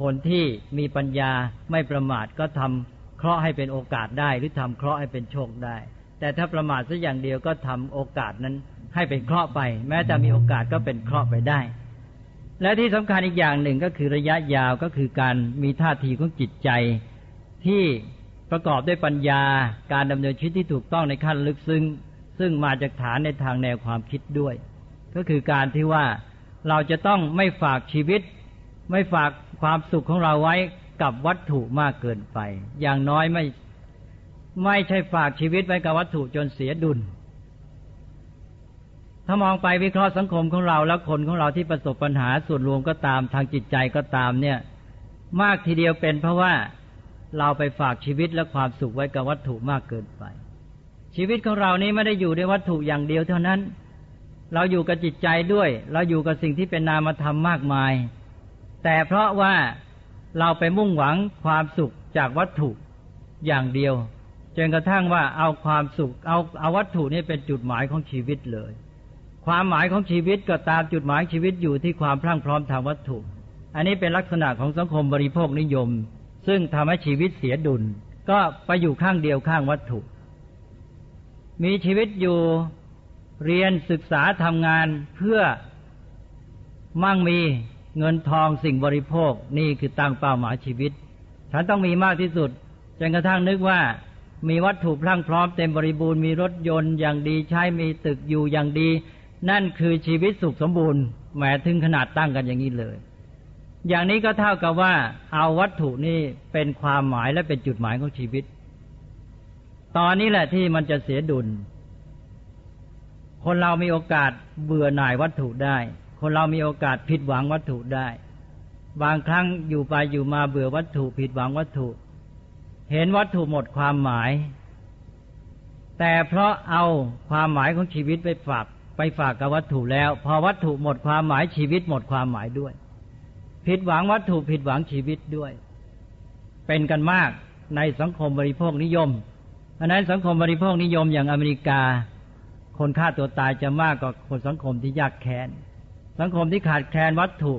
คนที่มีปัญญาไม่ประมาทก็ทำ เคราะห์ให้เป็นโอกาสได้หรือทำเคราะห์ให้เป็นโชคได้ แต่ถ้าประมาทสักอย่างเดียวก็ทำโอกาสนั้นให้เป็นเคราะห์ไป แม้จะมีโอกาสก็เป็นเคราะห์ไปได้ และที่สำคัญอีกอย่างหนึ่งก็คือระยะยาวก็คือการมีท่าทีของจิตใจ ที่ประกอบด้วยปัญญาการดำเนินชีวิตที่ถูกต้องในขั้นลึกซึ้งซึ่งมาจากฐานในทางแนวความคิดด้วย ก็คือการที่ว่าเราจะต้องไม่ฝากชีวิต ไม่ฝากความสุขของเราไว้ กับวัตถุมากเกินไป อย่างน้อยไม่ไม่ใช่ฝากชีวิตไว้กับวัตถุจนเสียดุล ถ้ามองไปวิเคราะห์สังคมของเราแล้วคนของเราที่ประสบปัญหาส่วนรวมก็ตามทางจิตใจก็ตามเนี่ย มากทีเดียวเป็นเพราะว่าเราไปฝากชีวิตและความสุขไว้กับวัตถุมากเกินไป ชีวิตของเรานี้ไม่ได้อยู่ในวัตถุอย่างเดียวเท่านั้น เราอยู่กับจิตใจด้วย เราอยู่กับสิ่งที่เป็นนามธรรมมากมาย แต่เพราะว่า เราไปมุ่งหวังความสุขจากวัตถุอย่างเดียวจนกระทั่งว่าเอาความสุขเอาเอาวัตถุนี้เป็นจุดหมายของชีวิตเลย ความหมายของชีวิตก็ตามจุดหมายชีวิตอยู่ที่ความพรั่งพร้อมทางวัตถุ อันนี้เป็นลักษณะของสังคมบริโภคนิยม ซึ่งทำให้ชีวิตเสียดุล ก็ไปอยู่ข้างเดียวข้างวัตถุ มีชีวิตอยู่เรียนศึกษาทำงานเพื่อมั่งมี เงินทองสิ่งบริโภคนี่คือตั้งเป้าหมายชีวิต ฉันต้องมีมากที่สุดจนกระทั่งนึกว่า มีวัตถุพรั่งพร้อมเต็มบริบูรณ์มีรถยนต์อย่างดีใช้มีตึกอยู่อย่างดี นั่นคือชีวิตสุขสมบูรณ์แหมถึงขนาดตั้งกันอย่างนี้เลย อย่างนี้ก็เท่ากับว่า เอาวัตถุนี่เป็นความหมายและเป็นจุดหมายของชีวิต ตอนนี้แหละที่มันจะเสียดุล คนเรามีโอกาสเบื่อหน่ายวัตถุได้ คนเรามีโอกาสผิดหวังวัตถุได้ บางครั้งอยู่ไปอยู่มาเบื่อวัตถุผิดหวังวัตถุ เห็นวัตถุหมดความหมาย แต่เพราะเอาความหมายของชีวิตไปฝากไปฝากกับวัตถุแล้ว พอวัตถุหมดความหมายชีวิตหมดความหมายด้วย ผิดหวังวัตถุผิดหวังชีวิตด้วย เป็นกันมากในสังคมบริโภคนิยมเพราะนั้นสังคมบริโภคนิยมอย่างอเมริกา คนฆ่าตัวตายจะมากกว่าคนสังคมที่ยากแค้น สังคมที่ขาดแคลนวัตถุ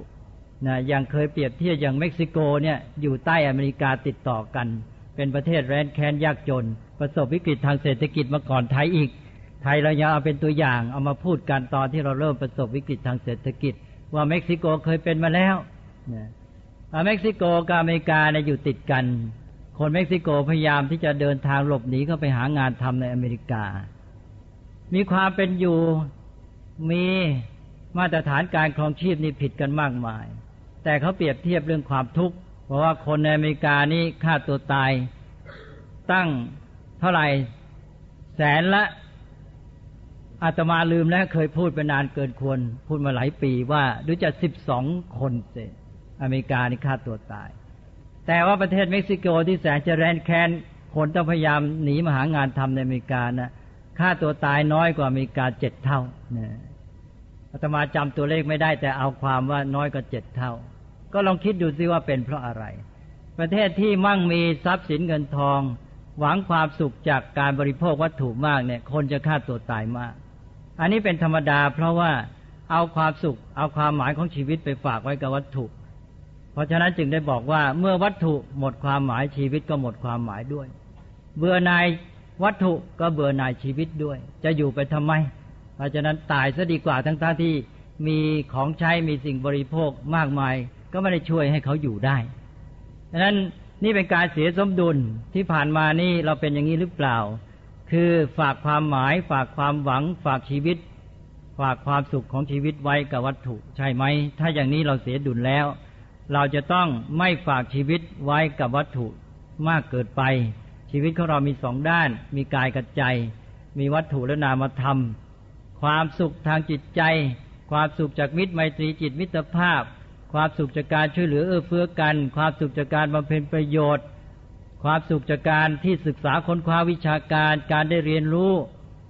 นะอย่างเคยเปรียบเทียบอย่างเม็กซิโกเนี่ยอยู่ใต้อเมริกาติดต่อกัน เป็นประเทศแรนแค้นยากจน ประสบวิกฤตทางเศรษฐกิจมาก่อนไทยอีก ไทยเรายังเอาเป็นตัวอย่างเอามาพูดกันตอนที่เราเริ่มประสบวิกฤตทางเศรษฐกิจ ว่าเม็กซิโกเคยเป็นมาแล้วนะเม็กซิโกกับอเมริกาเนี่ยอยู่ติดกัน คนเม็กซิโกพยายามที่จะเดินทางหลบหนีเข้าไปหางานทำในอเมริกา มีความเป็นอยู่มี มาตรฐานการครองชีพนี่ผิดกันมากมาย แต่เขาเปรียบเทียบเรื่องความทุกข์เพราะว่าคนในอเมริกานี่ฆ่าตัวตายตั้งเท่าไหร่แสนละอาตมาลืมแล้วเคยพูดไปนานเกินควร พูดมาหลายปีว่าดูจะสิบสองคนเศษอเมริกานี่ฆ่าตัวตาย แต่ว่าประเทศเม็กซิโกที่แสนจะแรนแคนคนต้องพยายามหนีมาหางานทำในอเมริกานะฆ่าตัวตายน้อยกว่าอเมริกาเจ็ดเท่านะ อาตมาจำตัวเลขไม่ได้ แต่เอาความว่าน้อยกว่าเจ็ดเท่า ก็ลองคิดดูซิว่าเป็นเพราะอะไร ประเทศที่มั่งมีทรัพย์สินเงินทอง หวังความสุขจากการบริโภควัตถุมากเนี่ย คนจะฆ่าตัวตายมาก อันนี้เป็นธรรมดา เพราะว่าเอาความสุข เอาความหมายของชีวิตไปฝากไว้กับวัตถุ เพราะฉะนั้นจึงได้บอกว่าเมื่อวัตถุหมดความหมายชีวิตก็หมดความหมายด้วย เบื่อนายวัตถุก็เบื่อนายชีวิตด้วย จะอยู่ไปทำไม เพราะฉะนั้นตายซะดีกว่าทั้งๆทที่มีของใช้มีสิ่งบริโภคมากมาย ก็ไม่ได้ช่วยให้เขาอยู่ได้ดังนั้นนี่เป็นการเสียสมดุลที่ผ่านมานี่เราเป็นอย่างนี้หรือเปล่า คือฝากความหมาย ฝากความหวัง ฝากชีวิต ฝากความสุขของชีวิตไว้กับวัตถุใช่ไหม ถ้าอย่างนี้เราเสียดุลแล้ว เราจะต้องไม่ฝากชีวิตไว้กับวัตถุมากเกิดไป ชีวิตของเรามีสองด้าน มีกายกับใจ มีวัตถุและนามธรรม ความสุขทางจิตใจ ความสุขจากมิตรไมตรีจิตมิตรภาพ ความสุขจากการช่วยเหลือเอื้อเฟื้อกัน ความสุขจากการบำเพ็ญประโยชน์ ความสุขจากการที่ศึกษาค้นคว้าวิชาการ การได้เรียนรู้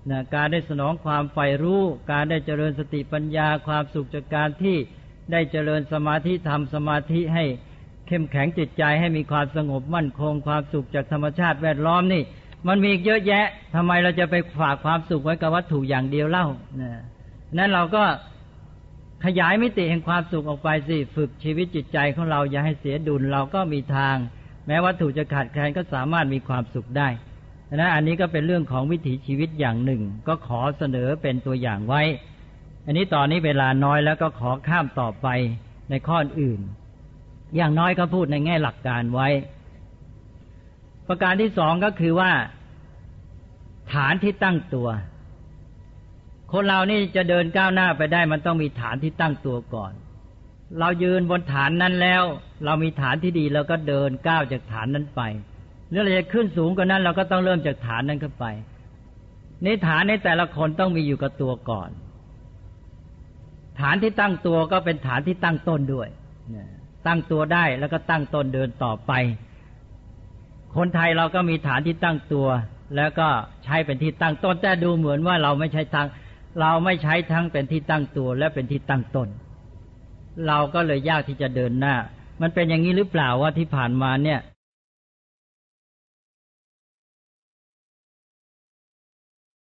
นะการได้สนองความใฝ่รู้ การได้เจริญสติปัญญา ความสุขจากการที่ได้เจริญสมาธิทำสมาธิให้เข้มแข็งจิตใจให้มีความสงบมั่นคง ความสุขจากธรรมชาติแวดล้อมนี่ มันมีอีกเยอะแยะทำไมเราจะไปฝากความสุขไว้กับวัตถุอย่างเดียวเล่านะนั้นเราก็ขยายมิติแห่งความสุขออกไปสิ ฝึกชีวิตจิตใจของเราอย่าให้เสียดุล เราก็มีทาง แม้วัตถุจะขาดแคลนก็สามารถมีความสุขได้นะอันนี้ก็เป็นเรื่องของวิถีชีวิตอย่างหนึ่ง ก็ขอเสนอเป็นตัวอย่างไว้ อันนี้ตอนนี้เวลาน้อยแล้วก็ขอข้ามต่อไปในข้ออื่น อย่างน้อยก็พูดในแง่หลักการไว้ ประการที่สองก็คือว่า ฐานที่ตั้งตัว คนเรานี่จะเดินก้าวหน้าไปได้ มันต้องมีฐานที่ตั้งตัวก่อน เรายืนบนฐานนั้นแล้ว เรามีฐานที่ดีเราก็เดินก้าวจากฐานนั้นไปเรื่องเราจะขึ้นสูงกว่านั้น เราก็ต้องเริ่มจากฐานนั้นขึ้นไปในฐานในแต่ละคนต้องมีอยู่กับตัวก่อน ฐานที่ตั้งตัวก็เป็นฐานที่ตั้งต้นด้วยตั้งตัวได้แล้วก็ตั้งต้นเดินต่อไป คนไทยเราก็มีฐานที่ตั้งตัว แล้วก็ใช้เป็นที่ตั้งต้น แต่ดูเหมือนว่าเราไม่ใช้ทางเราไม่ใช้ทั้งเป็นที่ตั้งตัวและเป็นที่ตั้งตน เราก็เลยยากที่จะเดินหน้า มันเป็นอย่างนี้หรือเปล่าว่าที่ผ่านมาเนี่ย